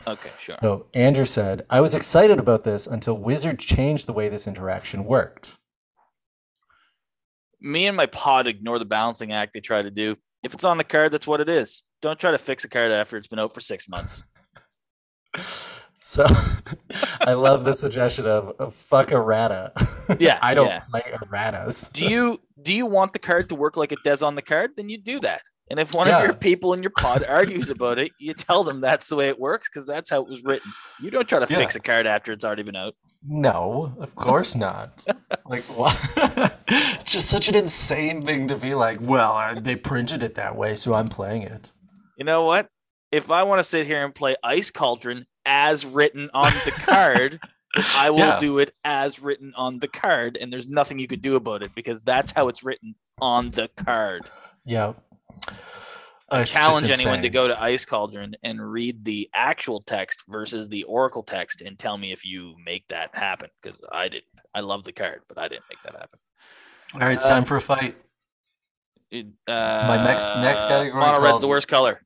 Okay, sure. So Andrew said, I was excited about this until Wizard changed the way this interaction worked. Me and my pod ignore the balancing act they try to do. If it's on the card, that's what it is. Don't try to fix a card after it's been out for six months. So I love the suggestion of, of fuck errata. Yeah, I don't yeah. play erratas. Do you do you want the card to work like it does on the card? Then you do that. And if one Yeah. of your people in your pod argues about it, you tell them that's the way it works because that's how it was written. You don't try to Yeah. fix a card after it's already been out. No, of course not. like, what? it's just such an insane thing to be like, well, uh, they printed it that way, so I'm playing it. You know what? If I want to sit here and play Ice Cauldron as written on the card, I will Yeah. do it as written on the card, and there's nothing you could do about it because that's how it's written on the card. Yeah. It's Challenge anyone to go to Ice Cauldron and read the actual text versus the Oracle text and tell me if you make that happen because I didn't. I love the card, but I didn't make that happen. All right, it's Uh, time for a fight. It, uh, My next- next category Mono red's the worst color.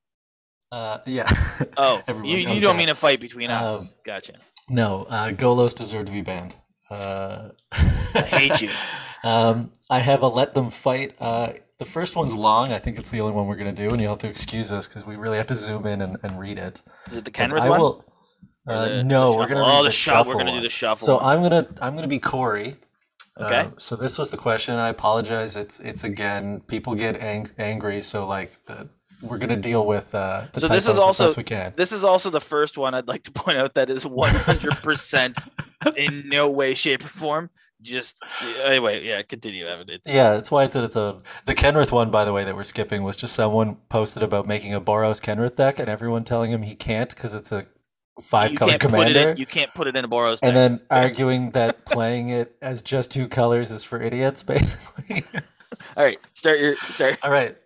Uh, yeah. Oh, you, you don't that. mean a fight between us. Um, gotcha. No, uh, Golos deserve to be banned. Uh, I hate you. Um, I have a let them fight. Uh, the first one's long. I think it's the only one we're going to do, and you'll have to excuse us because we really have to zoom in and, and read it. Is it the Kenrith one? will. Uh, the- no, the we're gonna Oh, read the the shuffle. We're gonna do the shuffle. So one. I'm gonna I'm gonna be Corey. Okay. Uh, so this was the question. I apologize. It's it's again. People get ang- angry. So like uh, we're gonna deal with uh, So this is also- we can. This is also the first one I'd like to point out that is 100% in no way, shape, or form. Just anyway, yeah. Continue, Evan. It's, Yeah, that's why it's in its own. The Kenrith one, by the way, that we're skipping was just someone posted about making a Boros Kenrith deck, and everyone telling him he can't because it's a five you color commander, in. You can't put it in a Boros deck. and then arguing that playing it as just two colors is for idiots, basically. All right, start your start. All right.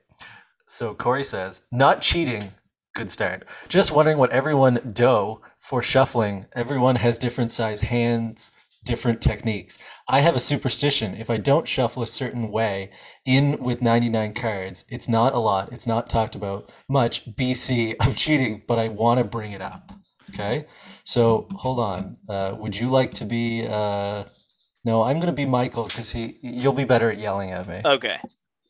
So Corey says, not cheating. Good start. Just wondering what everyone do for shuffling. Everyone has different size hands, different techniques. I have a superstition. If I don't shuffle a certain way in with 99 cards, it's not a lot. It's not talked about much BC of cheating, but I want to bring it up. Okay. So hold on. Uh, would you like to be? Uh, no, I'm going to be Michael because he. You'll be better at yelling at me. Okay.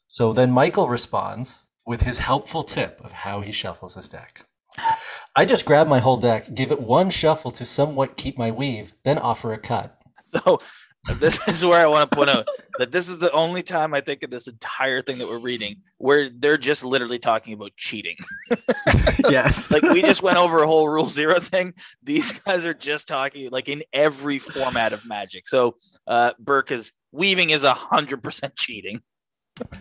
So then Michael responds with his helpful tip of how he shuffles his deck. I just grab my whole deck, give it one shuffle to somewhat keep my weave, then offer a cut. So this is where I want to point out that this is the only time I think of this entire thing that we're reading where they're just literally talking about cheating. yes. Like we just went over a whole rule zero thing. These guys are just talking like in every format of magic. So uh Burke is weaving is a hundred percent cheating.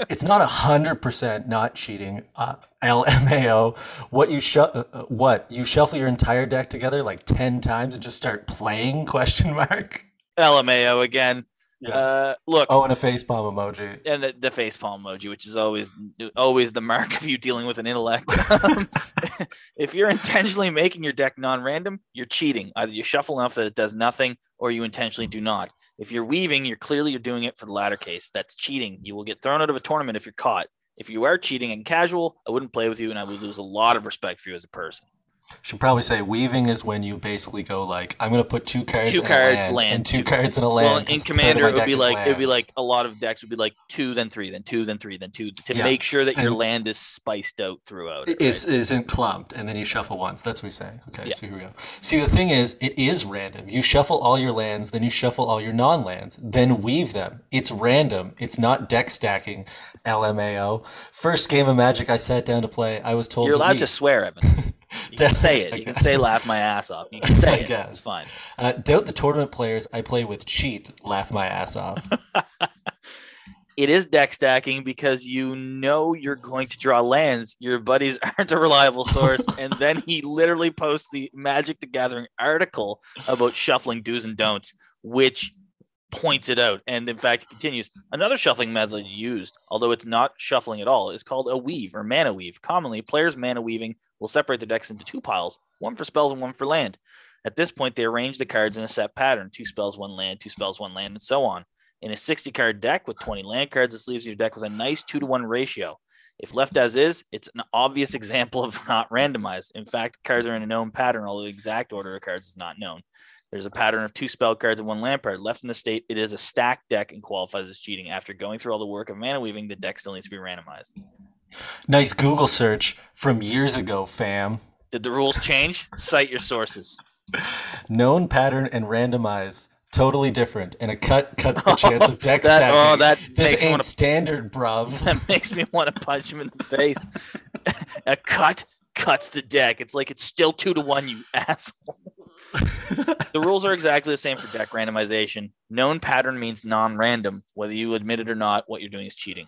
It's not a hundred percent not cheating. Uh, LMAO. What you shu- uh, uh, what you shuffle your entire deck together like ten times and just start playing? Question mark. LMAO again. Yeah. Uh look, oh, and a facepalm emoji. and the, the face palm emoji, which is always always the mark of you dealing with an intellect. Um, if you're intentionally making your deck non-random, you're cheating. Either you shuffle enough that it does nothing, or you intentionally do not. If you're weaving, you're clearly you're doing it for the latter case. That's cheating. You will get thrown out of a tournament if you're caught. If you are cheating and casual, I wouldn't play with you, and I would lose a lot of respect for you as a person. Should probably say weaving is when you basically go like I'm gonna put two cards, Two in a cards, land, land, and two two- cards in a land. Well, in 'cause the third of Commander, it would be like it would be like a lot of decks would be like two, then three, then two, then three, then two to Yeah. make sure that your land is spiced out throughout. It, is isn't clumped, and then you shuffle once. That's what we're saying. Okay, Yeah. so here we go. See, the thing is, it is random. You shuffle all your lands, then you shuffle all your non-lands, then weave them. It's random. It's not deck stacking. LMAO. First game of Magic I sat down to play, I was told You're to allowed to swear, Evan. You can say it. You can say laugh my ass off. You can say I it. guess. It's fine. Uh, doubt the tournament players I play with cheat. Laugh my ass off. it is deck stacking because you know you're going to draw lands. Your buddies aren't a reliable source. and then he literally posts the Magic the Gathering article about shuffling do's and don'ts, which points it out. And in fact, it continues another shuffling method used, although it's not shuffling at all, is called a weave or mana weave. Commonly, players mana weaving will separate their decks into two piles, one for spells and one for land. At this point, they arrange the cards in a set pattern two spells, one land, two spells, one land, and so on. In a 60 card deck with 20 land cards, this leaves your deck with a nice two to one ratio. If left as is, it's an obvious example of not randomized. In fact, cards are in a known pattern, although the exact order of cards is not known. There's a pattern of two spell cards and one land card. Left in the state, it is a stacked deck and qualifies as cheating. After going through all the work of mana weaving, the deck still needs to be randomized. Nice Google search from years ago, fam. Did the rules change? Cite your sources. Known pattern and randomize. Totally different. And a cut cuts the chance of deck That- stacking. oh, that this ain't wanna- standard, bruv. That makes me want to punch him in the face. a cut cuts the deck. It's like it's still two to one, you asshole. the rules are exactly the same for deck randomization. Known pattern means non-random. Whether you admit it or not, what you're doing is cheating.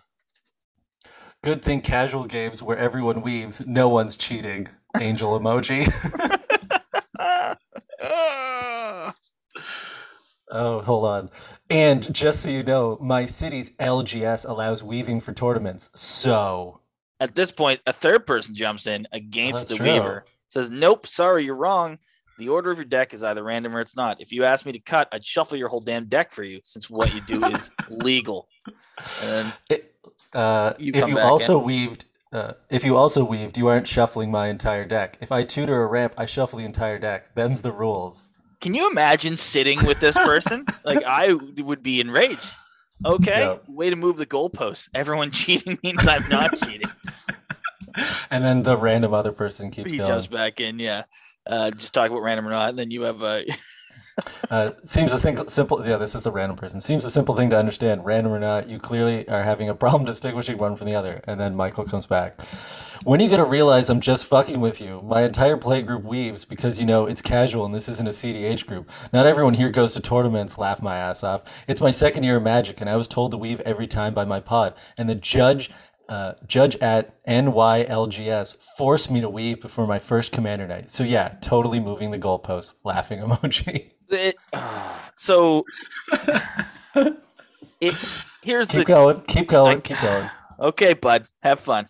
Good thing casual games where everyone weaves, no one's cheating. Angel emoji. oh, hold on. And just so you know, my city's LGS allows weaving for tournaments. So At this point, a third person jumps in against That's the true. weaver. Says, "Nope, sorry, you're wrong. The order of your deck is either random or it's not. If you ask me to cut, I'd shuffle your whole damn deck for you, since what you do is legal." And It, uh, You if you back also weaved, uh, if you also weaved, you aren't shuffling my entire deck. If I tutor a ramp, I shuffle the entire deck. Them's the rules. Can you imagine sitting with this person? like I would be enraged. Okay, Yeah. way to move the goalposts. Everyone cheating means I'm not cheating. And then the random other person keeps he going. jumps back in. Yeah, uh, just talk about random or not. And then you have a. Uh, seems a thing, simple. Yeah, this is the random person. Seems a simple thing to understand. Random or not, you clearly are having a problem distinguishing one from the other. And then Michael comes back. When are you gonna realize I'm just fucking with you? My entire play group weaves because you know it's casual and this isn't a CDH group. Not everyone here goes to tournaments. Laugh my ass off. It's my second year of Magic, and I was told to weave every time by my pod. And the judge. Uh, judge at NYLGS forced me to weave before my first commander night. So yeah, totally moving the goalposts. Laughing emoji. it. so it. Here's Keep the going. Keep going. I- keep going. okay, bud. Have fun.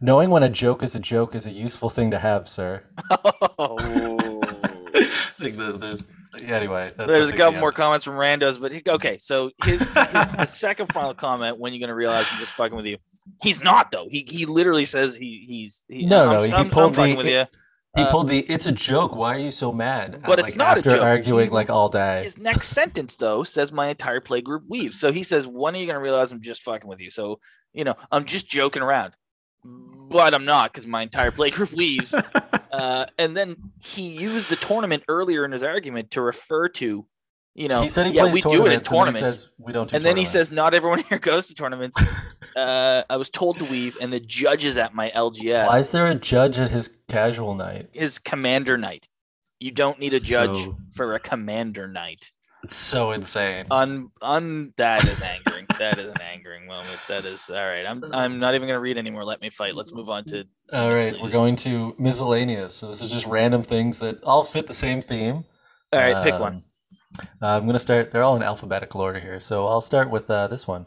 Knowing when a joke is a joke is a useful thing to have, sir. Oh. I think that there's anyway. That's There's a big couple deal. more comments from randos, but he- okay. So his, his, his second final comment: When you're gonna realize I'm just fucking with you? He's not though. He he literally says he he's he, No, I'm, no, he I'm, I'm pulled the- with you. He uh, pulled the. It's a joke. Why are you so mad? But Uh, it's like, not a joke. arguing He- like all day. His next sentence though says my entire play group weaves. So he says, "When are you gonna realize I'm just fucking with you?" So you know I'm just joking around, but I'm not because my entire play group weaves. uh, and then he used the tournament earlier in his argument to refer to, you know, he said he yeah, plays we do it in tournaments. and then he says we don't do and then he says, "Not everyone here goes to tournaments." uh, I was told to weave, and the judge is at my LGS, "Why is there a judge at his casual night?" his commander night. You don't need a judge So- for a commander night. It's so insane. Un, un, that is angering. that is an angering moment. That is all right. I'm, I'm not even gonna read anymore. Let me fight. Let's move on to. all right, we're going to miscellaneous. So this is just random things that all fit the same theme. All right, pick one. Uh, I'm going to start. They're all in alphabetical order here. So I'll start with uh, this one.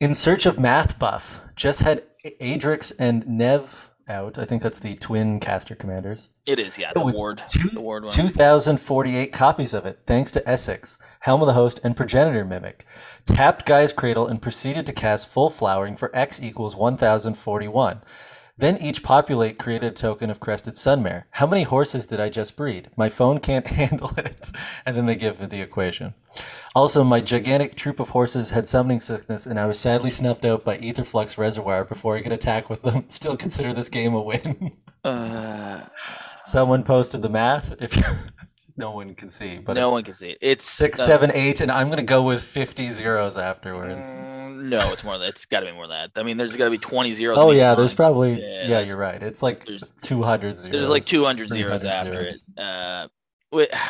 In Search of Math Buff just had Adrix and Nev out. I think that's the twin caster commanders. It is, yeah, the ward, two- the ward one. 2,048 copies of it, thanks to Esix, Helm of the Host, and Progenitor Mimic. Tapped Gaea's Cradle and proceeded to cast Full Flowering for X equals 1,041. Then each populate created a token of Crested Sunmare. How many horses did I just breed? My phone can't handle it. And then they give me the equation. Also, my gigantic troop of horses had summoning sickness, and I was sadly snuffed out by Aetherflux Reservoir before I could attack with them. Still consider this game a win. Uh, Someone posted the math. If you, no one can see, but no one can see it. It's six, uh, seven, eight, and I'm gonna go with fifty zeros afterwards. mm, no, it's more than it's got to be more than that. I mean, there's got to be 20 zeros. oh yeah, there's line. probably Yeah, yeah, you're right. It's like there's- two hundred zeros. There's like 200 zeros after zeros. it. Uh, wait,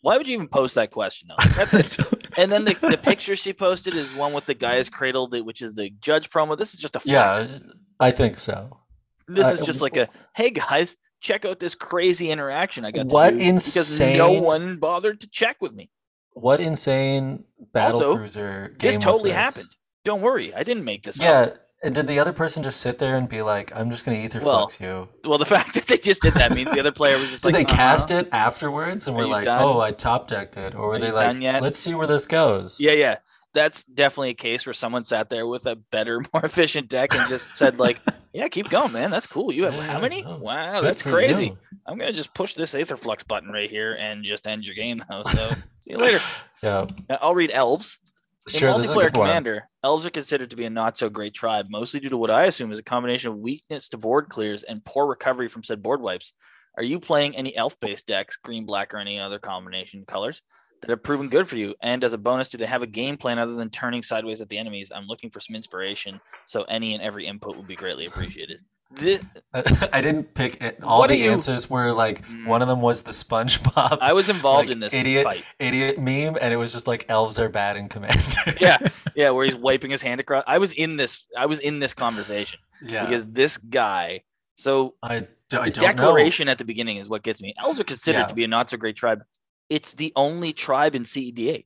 Why would you even post that question? Though? That's it. And then the, the picture she posted is one with the guy is cradled, which is the judge promo. This is just a flex. yeah, I think so. This uh, is just like a hey guys, check out this crazy interaction I got. What to do because no one bothered to check with me. What insane battle Also, cruiser game This totally this? happened. Don't worry, I didn't make this up. Yeah, and did the other person just sit there and be like, "I'm just gonna ether Well, you"? Well, the fact that they just did that means the other player was just Did like, they cast "Uh-huh." it afterwards and Are were like, done? "Oh, I top decked it," or were Are they like? "Let's see where this goes"? Yeah, yeah. That's definitely a case where someone sat there with a better, more efficient deck and just said, like, yeah, keep going, man. That's cool. You have Yeah, how many? oh, Wow, Good that's crazy. you. I'm gonna just push this Aetherflux button right here and just end your game though. So see you later. Yeah, I'll read elves. In sure. This multiplayer good one. commander, elves are considered to be a not so great tribe, mostly due to what I assume is a combination of weakness to board clears and poor recovery from said board wipes. Are you playing any elf based decks, green, black, or any other combination colors that have proven good for you? And as a bonus, do they have a game plan other than turning sideways at the enemies? I'm looking for some inspiration, so any and every input would be greatly appreciated. This, I didn't pick it. All the you- answers were like Mm. one of them was the SpongeBob I was involved Like, in this idiot. fight. idiot meme, and it was just like elves are bad in Commander. Yeah, yeah, where he's wiping his hand across. I was in this. I was in this conversation yeah. because this guy. So I the don't know. declaration at the beginning is what gets me. Elves are considered Yeah. to be a not so great tribe. It's the only tribe in CEDH.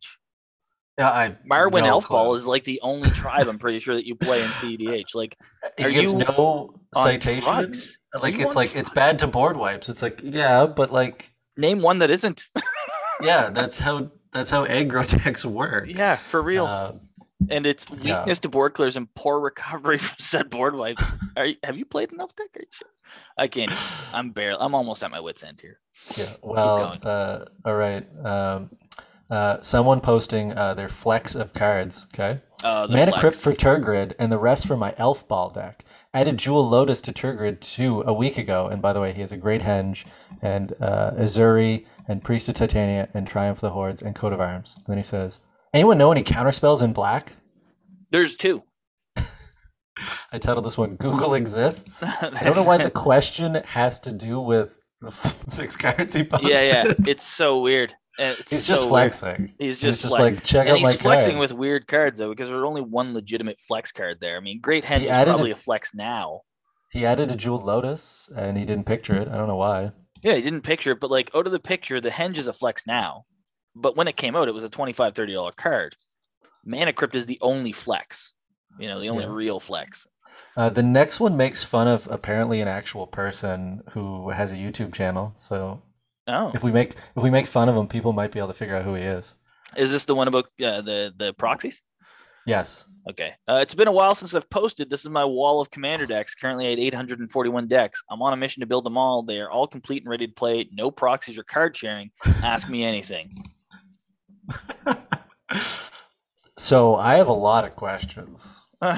Yeah, I Marwin no Elf Ball is like the only tribe I'm pretty sure that you play in CEDH. Like are you no on citation. Like you it's like it's bad to board wipes. It's like yeah, but like name one that isn't. yeah, that's how that's how aggro decks work. yeah, for real. Uh, and it's yeah. weakness to board clears and poor recovery from said board wipe. Are you, have you played enough deck? Are you sure? I can't. I'm barely. I'm almost at my wits end here. yeah. Well, uh, all right. Um, uh, someone posting uh, their flex of cards. Okay. Uh, Mana flex. Crypt for Tergrid and the rest for my Elf Ball deck. Added Jewel Lotus to Tergrid 2 a week ago, and by the way, he has a Great Henge and uh, Ezuri and Priest of Titania and Triumph of the Hordes and Coat of Arms. And then he says, "Anyone know any counter spells in black?" There's two. I titled this one "Google Exists." I don't know why the question has to do with the six cards he posted. yeah, yeah. It's so weird. It's He's so just flexing. He's He's just, just like, check and out he's my flexing cards. with weird cards though, because there's only one legitimate flex card there. I mean, Great Henge is added a- probably a flex now. He added a Jewel Lotus, and he didn't picture it. I don't know why. Yeah, he didn't picture it, but like oh, out of the picture, the Henge is a flex now. But when it came out, it was a $25, $30 card. Mana Crypt is the only flex. You know, the only Yeah. real flex. Uh, the next one makes fun of apparently an actual person who has a YouTube channel. So Oh, if we make if we make fun of him, people might be able to figure out who he is. is this the one about uh, the the proxies? Yes. Okay. Uh, it's been a while since I've posted. This is my wall of commander decks. Currently at 841 decks. I'm on a mission to build them all. They are all complete and ready to play. No proxies or card sharing. Ask me anything. So I have a lot of questions.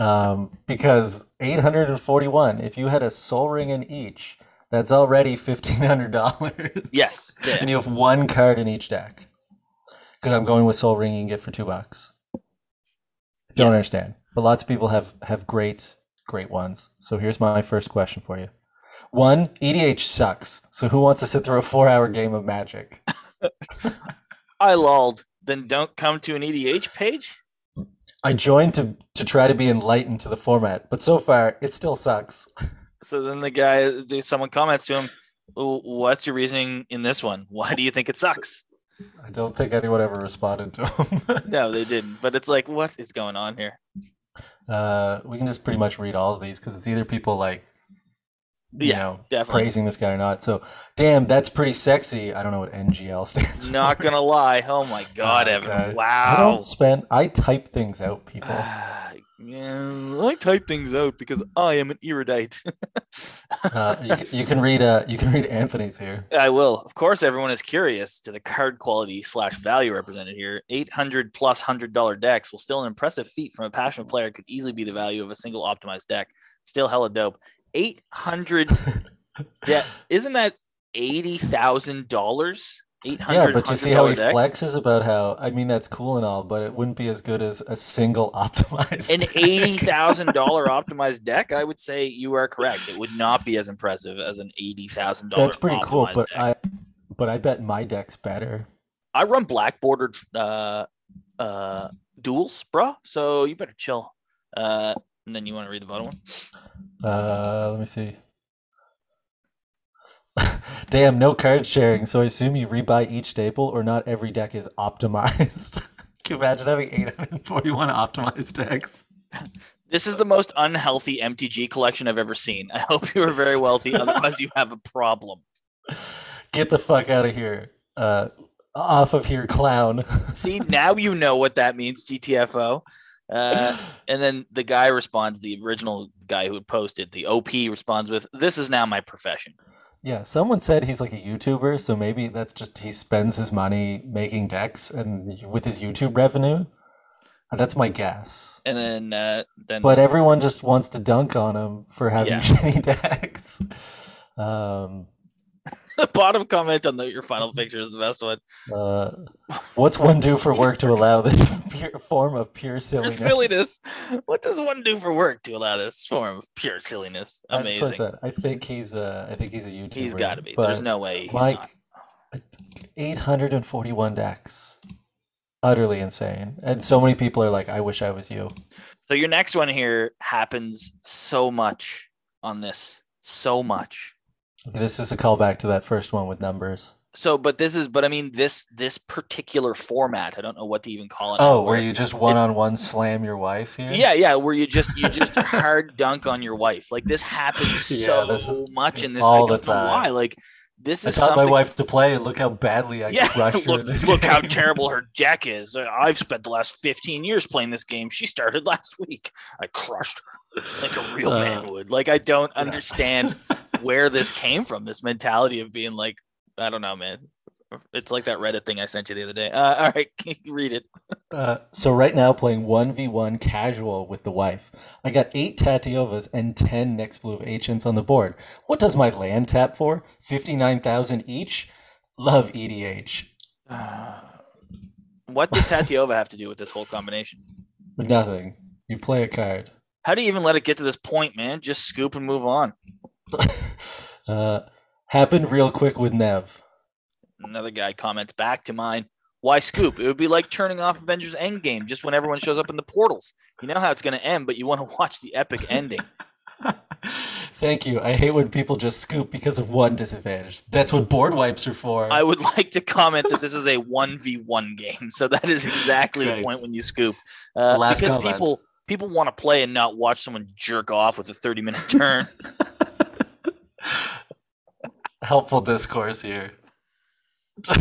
Um, because 841, if you had a Sol Ring in each, that's already $1,500. yes. Yeah. And you have one card in each deck. Because I'm going with Sol Ring you can get for two bucks. Don't Yes. understand. But lots of people have, have great, great ones. So here's my first question for you. One, EDH sucks. So who wants to sit through a four hour game of magic? I lulled. Then don't come to an EDH page. I joined to to try to be enlightened to the format, but so far it still sucks. So then the guy, someone comments to him, "What's your reasoning in this one? Why do you think it sucks?" I don't think anyone ever responded to him. No, they didn't. But it's like, what is going on here? uh, we can just pretty much read all of these because it's either people like, you Yeah, know, definitely. praising this guy or not. So, damn, that's pretty sexy. I don't know what NGL stands for. Not gonna lie. Oh my God, Evan! Okay. I Wow. don't spend. I type things out, people. yeah, I type things out because I am an erudite. Uh, you, can- you can read. Uh, you can read Anthony's here. I will. Of course, everyone is curious to the card quality slash value represented here. 800 $100 decks will still an impressive feat from a passionate player could easily be the value of a single optimized deck. Still hella dope. 800 Yeah, isn't that $80,000? 800 Yeah, but you see how he $100 decks? flexes about how. I mean, that's cool and all, but it wouldn't be as good as a single optimized. An deck. $80,000 optimized deck, I would say you are correct. It would not be as impressive as an $80,000 That's pretty cool, but deck. I. but I bet my deck's better. I run black bordered uh uh duels, bro. So you better chill. Uh, and then you want to read the bottom one? Uh, let me see. Damn, no card sharing. So I assume you rebuy each staple, or not every deck is optimized. Can you imagine having 841 optimized decks? This is the most unhealthy MTG collection I've ever seen. I hope you are very wealthy, otherwise you have a problem. Get the fuck out of here. Uh, off of here, clown. See, now you know what that means, GTFO. Uh, and then the guy responds, the original guy who had posted, the OP responds with, This is now my profession. Yeah, someone said he's like a YouTuber, so maybe that's just he spends his money making decks and with his YouTube revenue. That's my guess. And then, uh, then But everyone just wants to dunk on him for having Yeah. shitty decks. Um, the bottom comment on the, your final picture is the best one. uh, what's one do for work to allow this pure form of pure Pure silliness? silliness. What does one do for work to allow this form of pure silliness? I Amazing. said. I think he's a. I think he's a YouTuber. He's got to be. There's no way. He's Mike, 841 decks, utterly insane, and so many people are like, "I wish I was you." So your next one here happens so much on this, so much. This is a callback to that first one with numbers. So, but this is, but I mean, this this particular format. I don't know what to even call it. Oh, where you just one on one slam your wife here? Yeah, yeah, where you just you just hard dunk on your wife. Like this happens Yeah, so this is much in this. all I don't the know time. why. Like this is I taught something. my wife to play, and look how badly I yeah, crushed her. look, in this look how terrible her deck is. Uh, I've spent the last 15 years playing this game. She started last week. I crushed her like a real Uh, man would. Like I don't understand where this came from. This mentality of being like, I don't know, man. It's like that Reddit thing I sent you the other day. Uh, all right, read it. Uh, so right now playing one v one casual with the wife. I got eight Tatyovas and ten next blue of ancients on the board. What does my land tap for? Fifty nine thousand each. Love EDH. What does Tatyova have to do with this whole combination? Nothing. You play a card. How do you even let it get to this point, man? Just scoop and move on. Uh, happened real quick with Nev. Another guy comments back to mine. Why scoop? It would be like turning off Avengers Endgame just when everyone shows up in the portals. You know how it's going to end, but you want to watch the epic ending. Thank you. I hate when people just scoop because of one disadvantage. That's what board wipes are for. I would like to comment that this is a 1v1 game. So that is exactly Okay. the point when you scoop. Uh, because comment. people people want to play and not watch someone jerk off with a 30 minute turn. Helpful discourse here.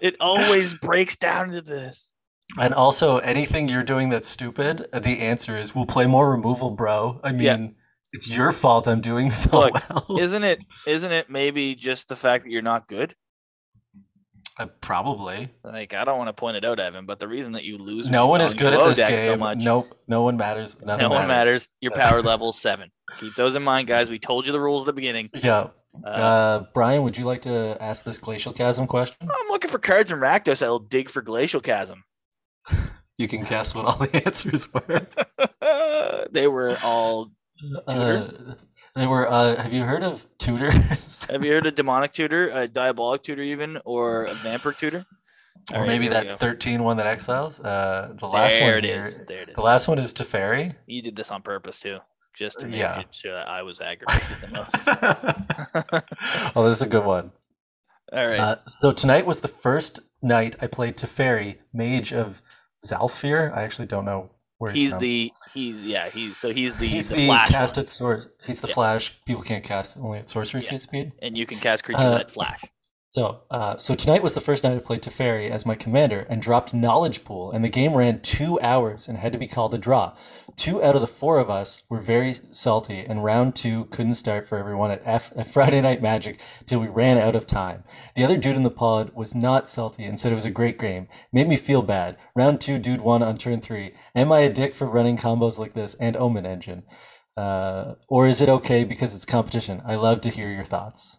it always breaks down to this. And also, anything you're doing that's stupid, the answer is we'll play more removal, bro. I mean, Yeah. it's your fault I'm doing so Look, well. Isn't it isn't it maybe just the fact that you're not good? Uh, probably. Like I don't want to point it out, Evan, but the reason that you lose No one on is good at this game. so much, Nope. No one matters. Nothing no one matters. Your power level is seven. Keep those in mind, guys. We told you the rules at the beginning. Yeah. Uh, Uh, Brian, would you like to ask this glacial chasm question? I'm looking for cards in Rakdos that'll dig for Glacial Chasm. You can guess what all the answers were. they were all. Tutor? Uh, they were. Uh, have you heard of tutors? Have you heard of Demonic Tutor, a Diabolic Tutor, even, or a Vampire Tutor? or right, maybe that go. 13 one that exiles? Uh, the last there one it here- is. There it is. The last one is Teferi. You did this on purpose too, just to make Yeah. it sure that I was aggravated the most. oh, this is a good one. All right. Uh, so tonight was the first night I played Teferi, Mage of Zhalfir. I actually don't know where he's, he's the he's yeah he's so he's the he's the, the, flash cast one, at source. He's the Yeah. flash. People can't cast only at sorcery Yeah. speed. and you can cast creatures Uh, at flash. So, uh, so tonight was the first night I played Teferi as my commander and dropped Knowledge Pool, and the game ran two hours and had to be called a draw. Two out of the four of us were very salty, and round two couldn't start for everyone at, F- at Friday Night Magic till we ran out of time. The other dude in the pod was not salty and said it was a great game. Made me feel bad. Round two, dude won on turn three. Am I a dick for running combos like this and Omen Engine? Uh, or is it okay because it's competition? I love to hear your thoughts.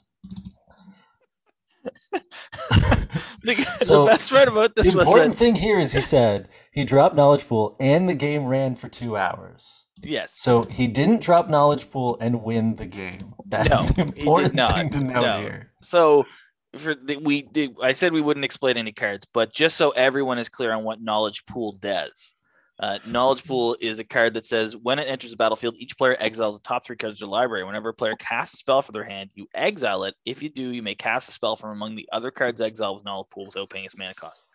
The, so, the best part about this the was important that thing here is he said he dropped knowledge pool and the game ran for two hours. yes, So he didn't drop knowledge pool and win the game. That's No, the important not. thing to know No. here. so for the, we did, I said we wouldn't explain any cards, but just so everyone is clear on what Knowledge Pool does. Uh, knowledge Pool is a card that says when it enters the battlefield, each player exiles the top three cards of their library. Whenever a player casts a spell from their hand, you exile it. If you do, you may cast a spell from among the other cards exiled with Knowledge Pool without paying its mana cost.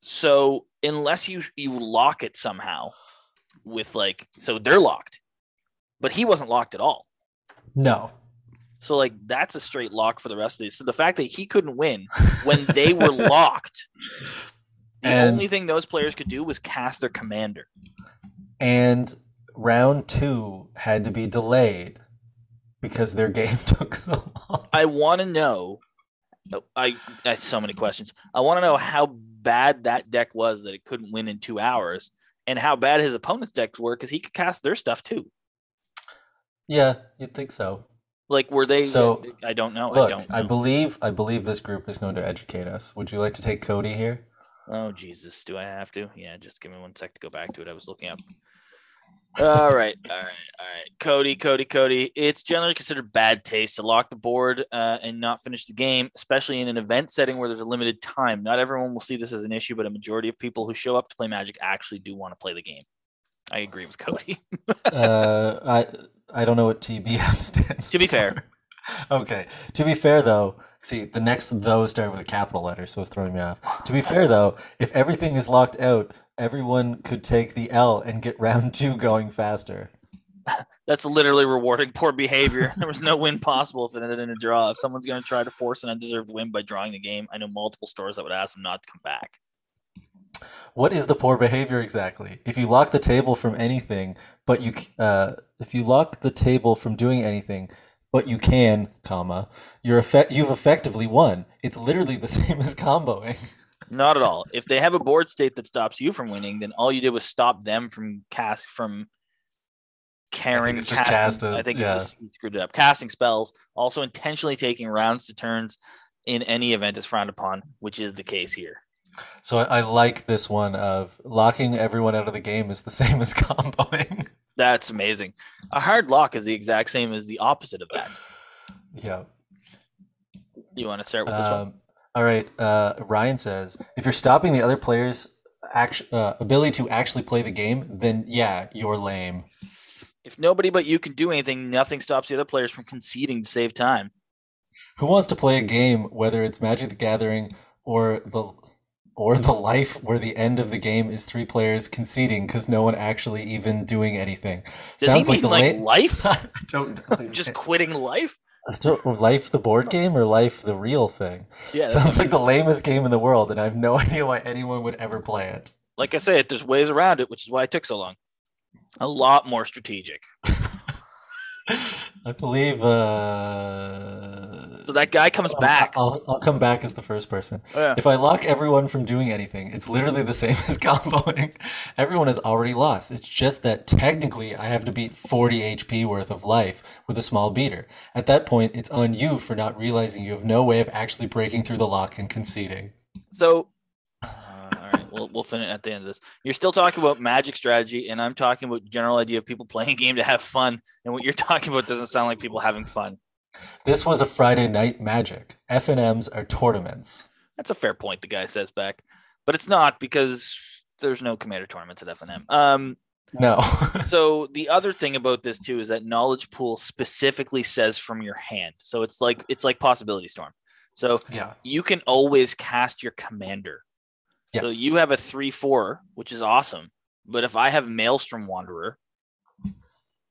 So unless you you lock it somehow with like so they're locked, but he wasn't locked at all. No. So like that's a straight lock for the rest of these. So the fact that he couldn't win when they were locked, the And- only thing those players could do was cast their commander. And round two had to be delayed because their game took so long. I want to know. oh, I I have so many questions. I want to know how bad that deck was that it couldn't win in two hours, and how bad his opponent's decks were because he could cast their stuff too. Yeah, you'd think so. Like were they? So, I don't know. I Look, don't. I believe I believe this group is going to educate us. Would you like to take Cody here? Oh Jesus, do I have to? Yeah, just give me one sec to go back to it. I was looking up. All right, all right, all right. Cody, Cody, Cody. It's generally considered bad taste to lock the board uh, and not finish the game, especially in an event setting where there's a limited time. Not everyone will see this as an issue, but a majority of people who show up to play Magic actually do want to play the game. I agree with Cody. uh, I I don't know what TBM stands. To be fair. Okay. To be fair, though, see the next though started with a capital letter, so it's throwing me off. To be fair, though, if everything is locked out, everyone could take the L and get round two going faster. That's literally rewarding poor behavior. There was no win possible if it ended in a draw. If someone's going to try to force an undeserved win by drawing the game, I know multiple stores that would ask them not to come back. What is the poor behavior exactly? If you lock the table from anything, but you uh, if you lock the table from doing anything, but you can, comma, you're effect you've effectively won. It's literally the same as comboing. Not at all. If they have a board state that stops you from winning, then all you did was stop them from cast from carrying it's just casting. cast a- I think yeah. it's just he screwed it up. Casting spells, also intentionally taking rounds to turns in any event is frowned upon, which is the case here. So I, I like this one of locking everyone out of the game is the same as comboing. That's amazing. A hard lock is the exact same as the opposite of that. yeah. You want to start with this one? Um, all right. Uh, Ryan says, if you're stopping the other player's act- uh, ability to actually play the game, then yeah, you're lame. If nobody but you can do anything, nothing stops the other players from conceding to save time. Who wants to play a game, whether it's Magic the Gathering or the or the life where the end of the game is three players conceding because no one actually even doing anything? Does he mean like life? I don't know. Just quitting life? I don't- life the board game or life the real thing? Yeah. Sounds like the lamest game in the world, and I have no idea why anyone would ever play it. like I said, there's ways around it, which is why it took so long. A lot more strategic. I believe. Uh, So that guy comes back. I'll, I'll come back as the first person. Yeah. If I lock everyone from doing anything, it's literally the same as comboing. Everyone has already lost. It's just that technically I have to beat 40 HP worth of life with a small beater. At that point, it's on you for not realizing you have no way of actually breaking through the lock and conceding. So, uh, all right, we'll we'll finish at the end of this. You're still talking about magic strategy, and I'm talking about general idea of people playing a game to have fun. And what you're talking about doesn't sound like people having fun. This was a Friday night magic. F and M's are tournaments. That's a fair point. The guy says back, but it's not because there's no commander tournaments at FNM. Um, No. so the other thing about this too is that knowledge pool specifically says from your hand. So it's like it's like possibility storm. So yeah. you can always cast your commander. Yes. So you have a three four, which is awesome. But if I have Maelstrom Wanderer,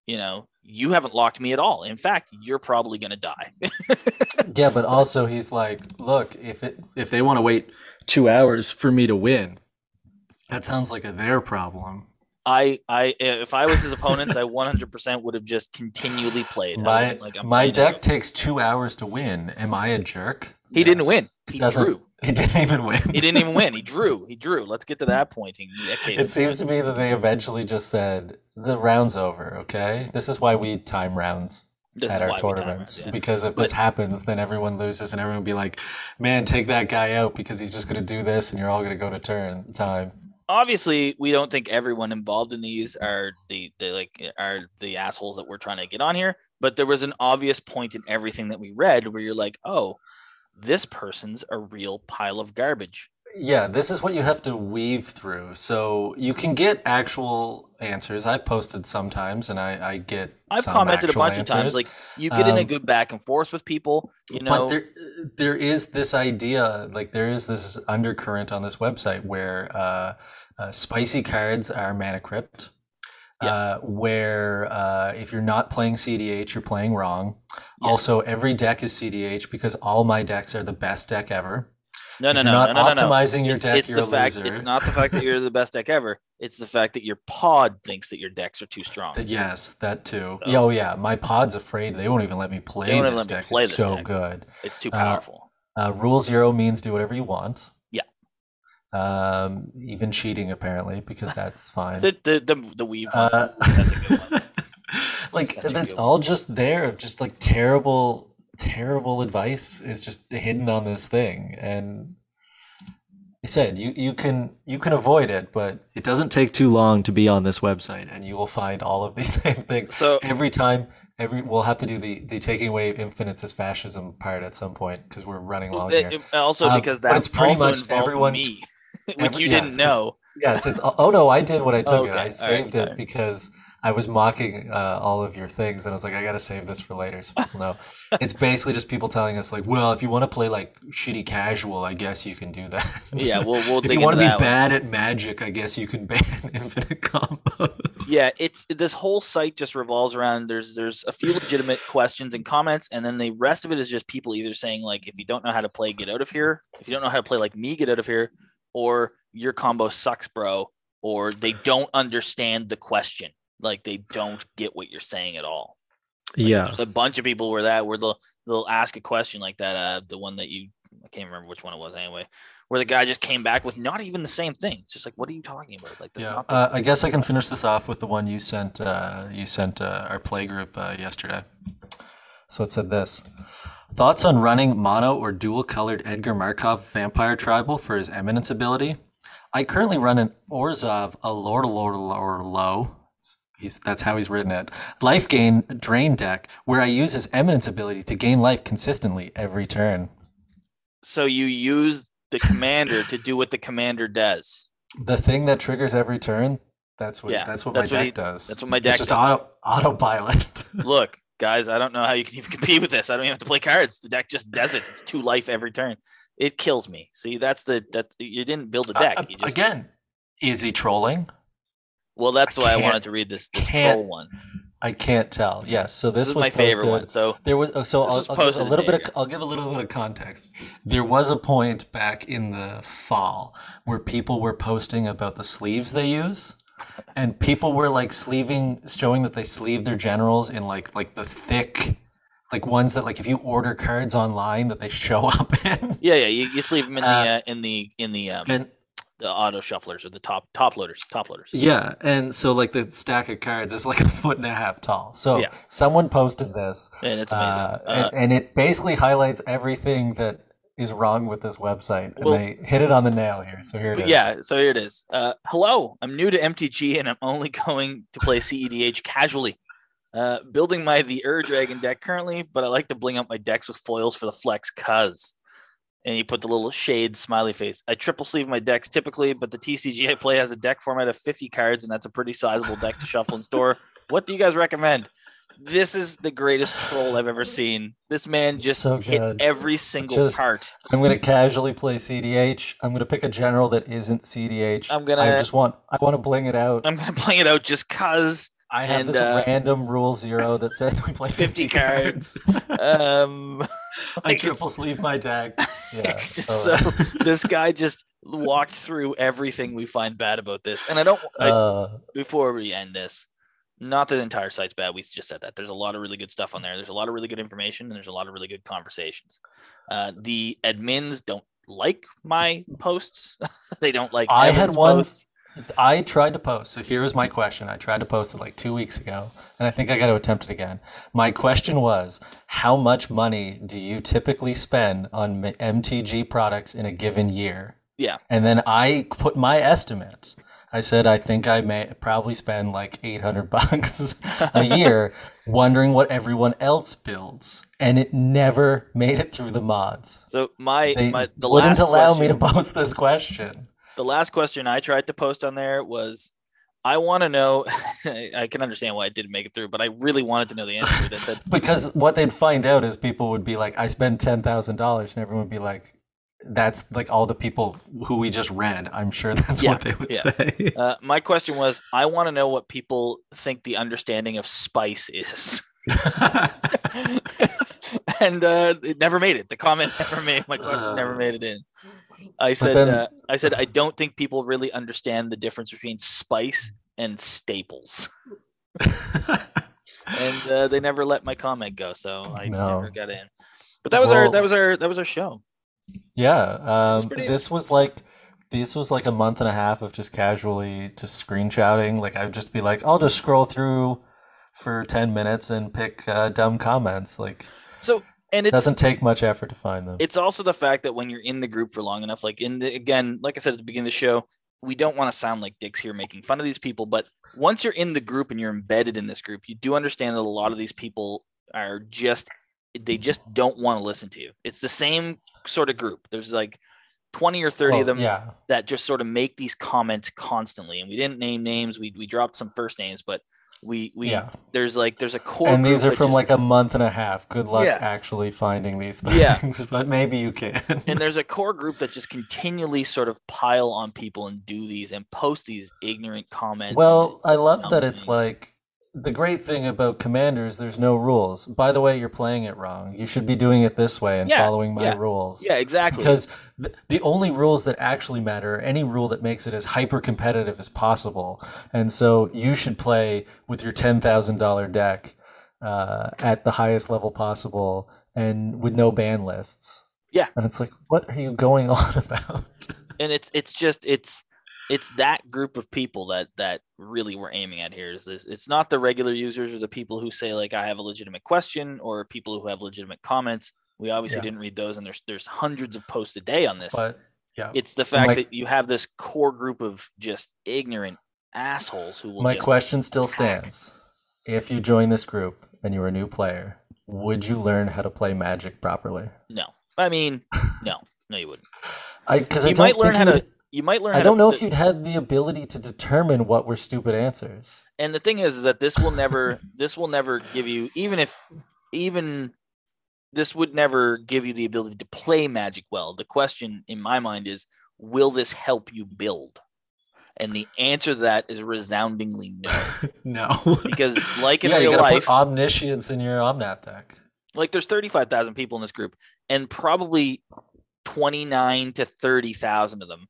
you know, you haven't locked me at all. In fact, you're probably gonna die. Yeah, but also he's like, look, if it if they want to wait two hours for me to win, that sounds like a their problem. I I if I was his opponents, I 100% would have just continually played. My like, I'm my deck takes two hours to win. Am I a jerk? He didn't win. He Doesn't- drew. He didn't even win. He didn't even win. He drew. He drew. Let's get to that point. In that It seems to me that they eventually just said the round's over. Okay, this is why we time rounds this at our why we time tournaments yeah. because if this happens, then everyone loses and everyone will be like, "Man, take that guy out because he's just going to do this, and you're all going to go to turn time." obviously we don't think everyone involved in these are the, the like are the assholes that we're trying to get on here but there was an obvious point in everything that we read where you're like oh this person's a real pile of garbage. Yeah, this is what you have to weave through. So you can get actual answers. I've posted sometimes, and I, I get. I've commented a bunch of times. Like you get in a Um, good back and forth with people. You know, But there, there is this idea, like there is this undercurrent on this website where uh, uh, spicy cards are mana crypt. Uh, where uh, if you're not playing CDH, you're playing wrong. Also, every deck is CDH because all my decks are the best deck ever. no, no, if no, no, not no, no, no. optimizing your it's, deck, it's you're the a fact. loser. It's not the fact that you're the best deck ever. It's the fact that your pod thinks that your decks are too strong. Yes, that too. So- Oh yeah, my pod's afraid they won't even let me play won't this let me deck. play it's this so deck. good. It's too Uh, powerful. Uh, rule zero means do whatever you want. Yeah. Um, even cheating apparently because that's fine. the, the the the weave. one, Uh, that's a good one. like Such that's good all just there of just like terrible, terrible advice is just hidden on this thing, and I said you you can you can avoid it, but it doesn't take too long to be on this website, and you will find all of these same things. So every time every we'll have to do the the taking away infinites as fascism part at some point because we're running long That- here. also Um, because that's that pretty also much everyone- me, which you yes, didn't know. Yes, it's oh no, I did what I took it. I saved all it right. because I was mocking uh, all of your things, and I was like, I gotta save this for later, so people know. it's basically just people telling us like, well, if you want to play like shitty casual, I guess you can do that. Yeah, we'll we'll if you want to be that one. bad at magic, I guess you can ban infinite combos. Yeah, it's this whole site just revolves around there's there's a few legitimate questions and comments, and then the rest of it is just people either saying like, if you don't know how to play, get out of here. If you don't know how to play like me, get out of here, or your combo sucks, bro, or they don't understand the question. Like they don't get what you're saying at all. yeah. There's a bunch of people where that where they'll they'll ask a question like that. Uh, the one that you I can't remember which one it was anyway, where the guy just came back with not even the same thing. It's just like, what are you talking about? Like, that's Yeah, not. The, uh, I guess I can finish this off with the one you sent. Uh, you sent uh, our play group uh, yesterday. So it said this: thoughts on running mono or dual colored Edgar Markov Vampire Tribal for his Eminence ability. I currently run an Orzhov a Lord Lord Lord Low. He's, that's how he's written it. Life gain drain deck where I use his Eminence ability to gain life consistently every turn. so you use the commander to do what the commander does. The thing that triggers every turn. That's what. Yeah, that's what that's my what deck he- does. that's what my It's deck just does. auto autopilot. Look, guys, I don't know how you can even compete with this. I don't even have to play cards. The deck just does it. It's two life every turn. It kills me. See, that's the that you didn't build a deck. Uh, You just Again, is he trolling? well, that's I why I wanted to read this this troll one. I can't tell. Yes, so this, This, is was my favorite one. So There was so I'll, was I'll give a little bit. Of, I'll give a little bit of context. There was a point back in the fall where people were posting about the sleeves they use, and people were like sleeving, showing that they sleeve their generals in like like the thick, like ones that like if you order cards online that they show up in. yeah, yeah, you, you sleeve them in the Uh, uh, in the in the um, And the auto shufflers or the top top loaders, top loaders. Yeah, and so like the stack of cards is like a foot and a half tall. So Yeah. someone posted this, And it's amazing. uh, Uh, and, and it basically highlights everything that is wrong with this website, and Well- they hit it on the nail here. So here it is. Yeah, so here it is. Uh, hello, I'm new to MTG and I'm only going to play CEDH casually. Uh, building my the Ur Dragon deck currently, but I like to bling up my decks with foils for the flex, cuz. And you put the little shade smiley face. I triple sleeve my decks typically, but the TCG I play has a deck format of 50 cards, and that's a pretty sizable deck to shuffle and store. What do you guys recommend? This is the greatest troll I've ever seen. This man just So hit every single Just- part. I'm gonna casually play CDH. I'm gonna pick a general that isn't CDH. I'm gonna- I just want. I want to bling it out. I'm gonna bling it out just cuz. I have and, this uh, random rule zero that says we play 50 50, cards. Um, I triple sleeve my deck. Yeah. it's just so this guy just walked through everything we find bad about this, and I don't. I, uh, before we end this, not that the entire site's bad. We just said that there's a lot of really good stuff on there. There's a lot of really good information, and there's a lot of really good conversations. Uh, the admins don't like my posts. they don't like. I had one- posts. I tried to post. So here is my question. I tried to post it like two weeks ago, and I think I got to attempt it again. My question was How much money do you typically spend on MTG products in a given year? Yeah. And then I put my estimate I said I think I may probably spend like 800 bucks a year wondering what everyone else builds, and it never made it through the mods. So my They my the wouldn't allow question, me to post this question. the last question I tried to post on there was I want to know I can understand why it didn't make it through, but I really wanted to know the answer. I said Because what they'd find out is people would be like, I spend ten thousand dollars, and everyone would be like, that's like all the people who we just read. I'm sure that's Yeah, what they would yeah. say. uh, my question was I want to know what people think the understanding of spice is. and uh, it never made it. The comment never made my question never made it in. I said then- uh, I said I don't think people really understand the difference between spice and staples. and uh, they never let my comment go, so I No. never got in. But that was our that was our that was our show. Yeah, um, pretty- this was like this was like a month and a half of just casually just screenshotting. Like I'd just be like, I'll just scroll through for ten minutes and pick uh, dumb comments. Like So and it doesn't take much effort to find them. it's also the fact that when you're in the group for long enough, like in the again, like I said at the beginning of the show, we don't want to sound like dicks here making fun of these people, but once you're in the group and you're embedded in this group, you do understand that a lot of these people are just they just don't want to listen to you. It's the same sort of group. There's like 20 or 30 of oh, them Oh, yeah, that just sort of make these comments constantly. And we didn't name names. We we dropped some first names, but we we yeah. there's like there's a core And these are from just- like a month and a half. Good luck Yeah. actually finding these Yeah. things, but maybe you can. and there's a core group that just continually sort of pile on people and do these and post these ignorant comments. Well, I love that it's things. like the great thing about commanders. There's no rules. By the way, you're playing it wrong. You should be doing it this way and Yeah, following my yeah, rules. yeah, exactly. Because the, the only rules that actually matter are any rule that makes it as hyper competitive as possible. And so you should play with your ten thousand dollar deck uh, at the highest level possible and with no ban lists. Yeah. And it's like, what are you going on about? and it's it's just it's it's that group of people that that really we're aiming at here is this it's not the regular users or the people who say like i have a legitimate question or people who have legitimate comments we obviously Yeah. didn't read those and there's there's hundreds of posts a day on this But yeah. it's the fact my- that you have this core group of just ignorant assholes who will My question still stands. If you join this group and you're a new player, would you learn how to play Magic properly? no i mean no no you wouldn't I because I you don't might learn how to you might learn I don't to, know if you'd had the ability to determine what were stupid answers. and the thing is, is that this will never this will never give you even if even this would never give you the ability to play magic well the question in my mind is will this help you build and the answer to that is resoundingly no no. because like in yeah, you real gotta life put omniscience in your Omnath deck. like there's 35,000 people in this group and probably 29 to 30,000 of them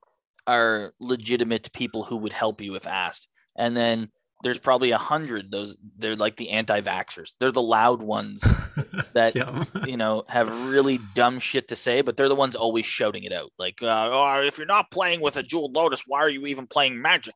are legitimate people who would help you if asked. And then there's probably a hundred those they're like the anti-vaxxers. They're the loud ones that Yeah. you know have really dumb shit to say, but they're the ones always shouting it out. Like, uh, oh, if you're not playing with a jeweled lotus, why are you even playing magic?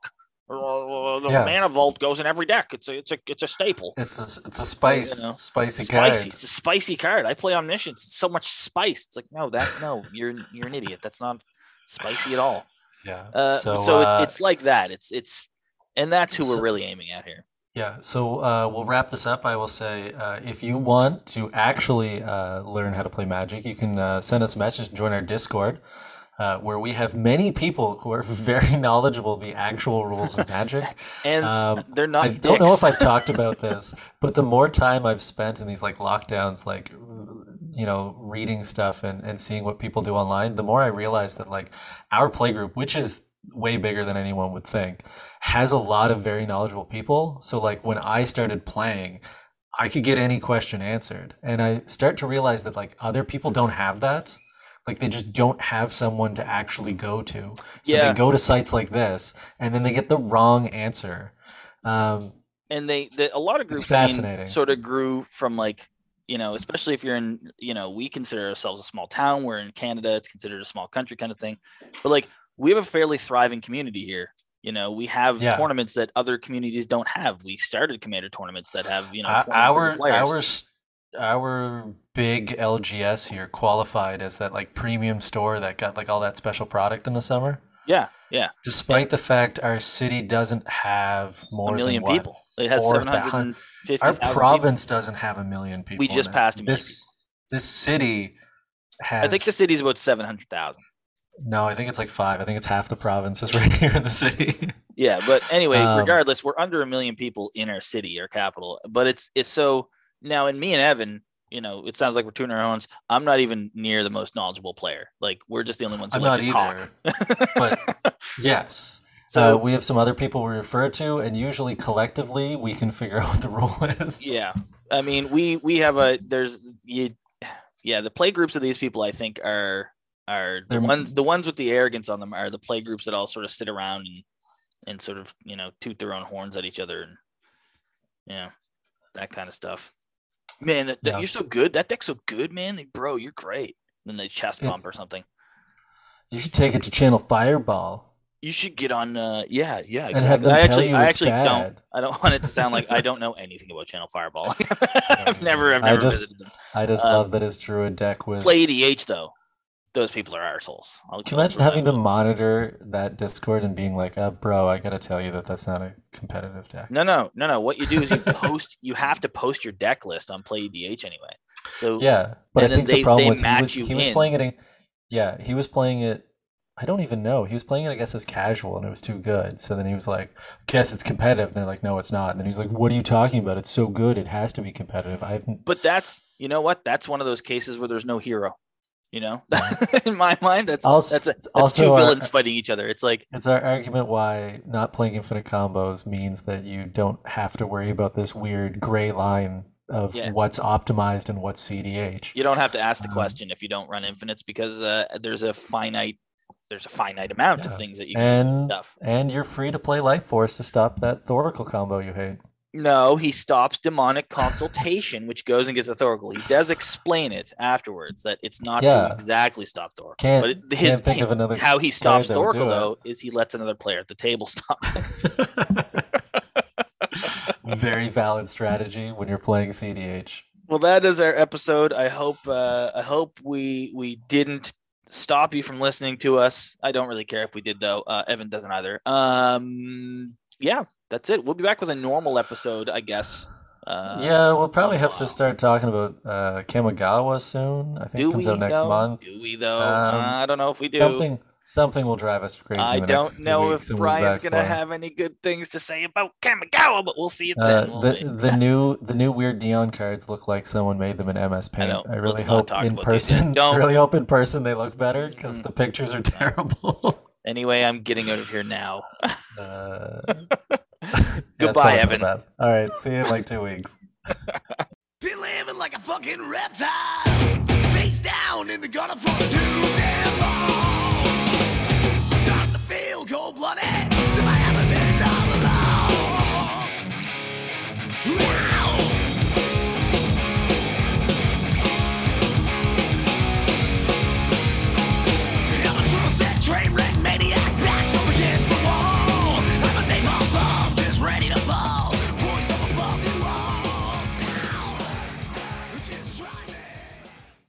The Yeah. mana vault goes in every deck. It's a it's a it's a staple. It's a it's a spice, know, spicy, spicy. card. It's a spicy card. I play omniscience. It's so much spice. It's like no, that no, you're you're an idiot. That's not spicy at all. Yeah. Uh, so so, uh, it's it's like that. It's it's and that's who so- we're really aiming at here. Yeah, so uh, we'll wrap this up. I will say, uh, if you want to actually uh, learn how to play Magic, you can uh, send us a message and join our Discord, uh, where we have many people who are very knowledgeable of the actual rules of Magic. And Um, they're not. I don't know if. I've talked about this, but the more time I've spent in these like lockdowns, like you know, reading stuff and, and seeing what people do online, the more I realize that like our playgroup, which is way bigger than anyone would think, has a lot of very knowledgeable people. So like when I started playing, I could get any question answered. And I start to realize that like other people don't have that. Like they just don't have someone to actually go to. So Yeah. they go to sites like this and then they get the wrong answer. Um, and they, the, a lot of groups It's I mean, fascinating. sort of grew from like you know especially if you're in you know we consider ourselves a small town we're in canada it's considered a small country kind of thing but like we have a fairly thriving community here you know we have Yeah. tournaments that other communities don't have we started commander tournaments that have you know Uh, our our our big LGS here qualified as that like premium store that got like all that special product in the summer. Yeah, yeah. Despite the fact our city doesn't have more than a million than, what, people. It has 4,000 seven hundred and fifty Our province doesn't have a million people. We just passed a million this. This city has. I think the city is about seven hundred thousand. No, I think it's like five. I think it's half the province is right here in the city. Yeah, but anyway, Um, regardless, we're under a million people in our city, our capital. But it's it's so now in me and Evan, you know, it sounds like we're tuning our horns. I'm not even near the most knowledgeable player. Like we're just the only ones who I'm like not to either. talk. but yes. so uh, we have some other people we refer to, and usually collectively we can figure out what the rule is. yeah, I mean, we we have a there's you, yeah, the play groups of these people I think are are the They're- ones the ones with the arrogance on them are the play groups that all sort of sit around and and sort of you know toot their own horns at each other and yeah, that kind of stuff. Man, that, that- Yeah. you're so good. That deck's so good, man. Like, bro, you're great. Then they chest bump It's- or something. You should take it to Channel Fireball. You should get on. Uh, yeah, yeah. And have them I tell actually, you I actually don't. I don't want it to sound like I don't know anything about Channel Fireball. I've never, I've I never just- visited them. I just Um, love that his druid deck was. Play EDH though. Those people are assholes. I'll, Can you imagine having to monitor that Discord and being like, uh, bro, I gotta tell you that that's not a competitive deck. No, no, no, no. What you do is you post. you have to post your deck list on Play EDH anyway. So Yeah, but And I then think they- the problem was he match was, you he was in. playing it. In, yeah, he was playing it. I don't even know. He was playing it, I guess, as casual, and it was too good. So then he was like, "Guess it's competitive." And they're like, "No, it's not." And then he's like, "What are you talking about? It's so good. It has to be competitive." I but that's you know what? That's one of those cases where there's no hero. You know, in my mind, that's Also- that's a, that's also two our- villains fighting each other. It's like It's our argument why not playing infinite combos means that you don't have to worry about this weird gray line of Yeah. what's optimized and what's CDH. you don't have to ask the Um, question if you don't run infinites because uh, there's a finite there's a finite amount of things that you can and And stuff. and you're free to play Life Force to stop that Thoracle combo you hate. No, he stops demonic consultation, which goes and gets a Thoracle. He does explain it afterwards that it's not Yeah. to exactly stop Thoracle. Can't- but it, can't his think of another how he stops that would do Thoracle it. though is he lets another player at the table stop. Very valid strategy when you're playing CDH. well, that is our episode. I hope uh, I hope we we didn't stop you from listening to us. I don't really care if we did though. Uh, Evan doesn't either. Um, yeah, that's it. We'll be back with a normal episode, I guess. Uh, yeah, we'll probably have to start talking about uh, Kamigawa soon. I think it comes out next though? month. Do we though? Um, I don't know if we do. Something something will drive us crazy. I don't know if and we'll Brian's gonna have any good things to say about Kamigawa, but we'll see it Uh, then. the the new the new weird neon cards look like someone made them in MS Paint. know. I, really hope in about these yet. person. Don't. Really hope in person they look better because Mm. the pictures are terrible. Anyway, I'm getting out of here now. uh, Goodbye, probably for the Evan. All right, see you in like two weeks. Been living like a fucking reptile. Face down in the gutter for too damn long.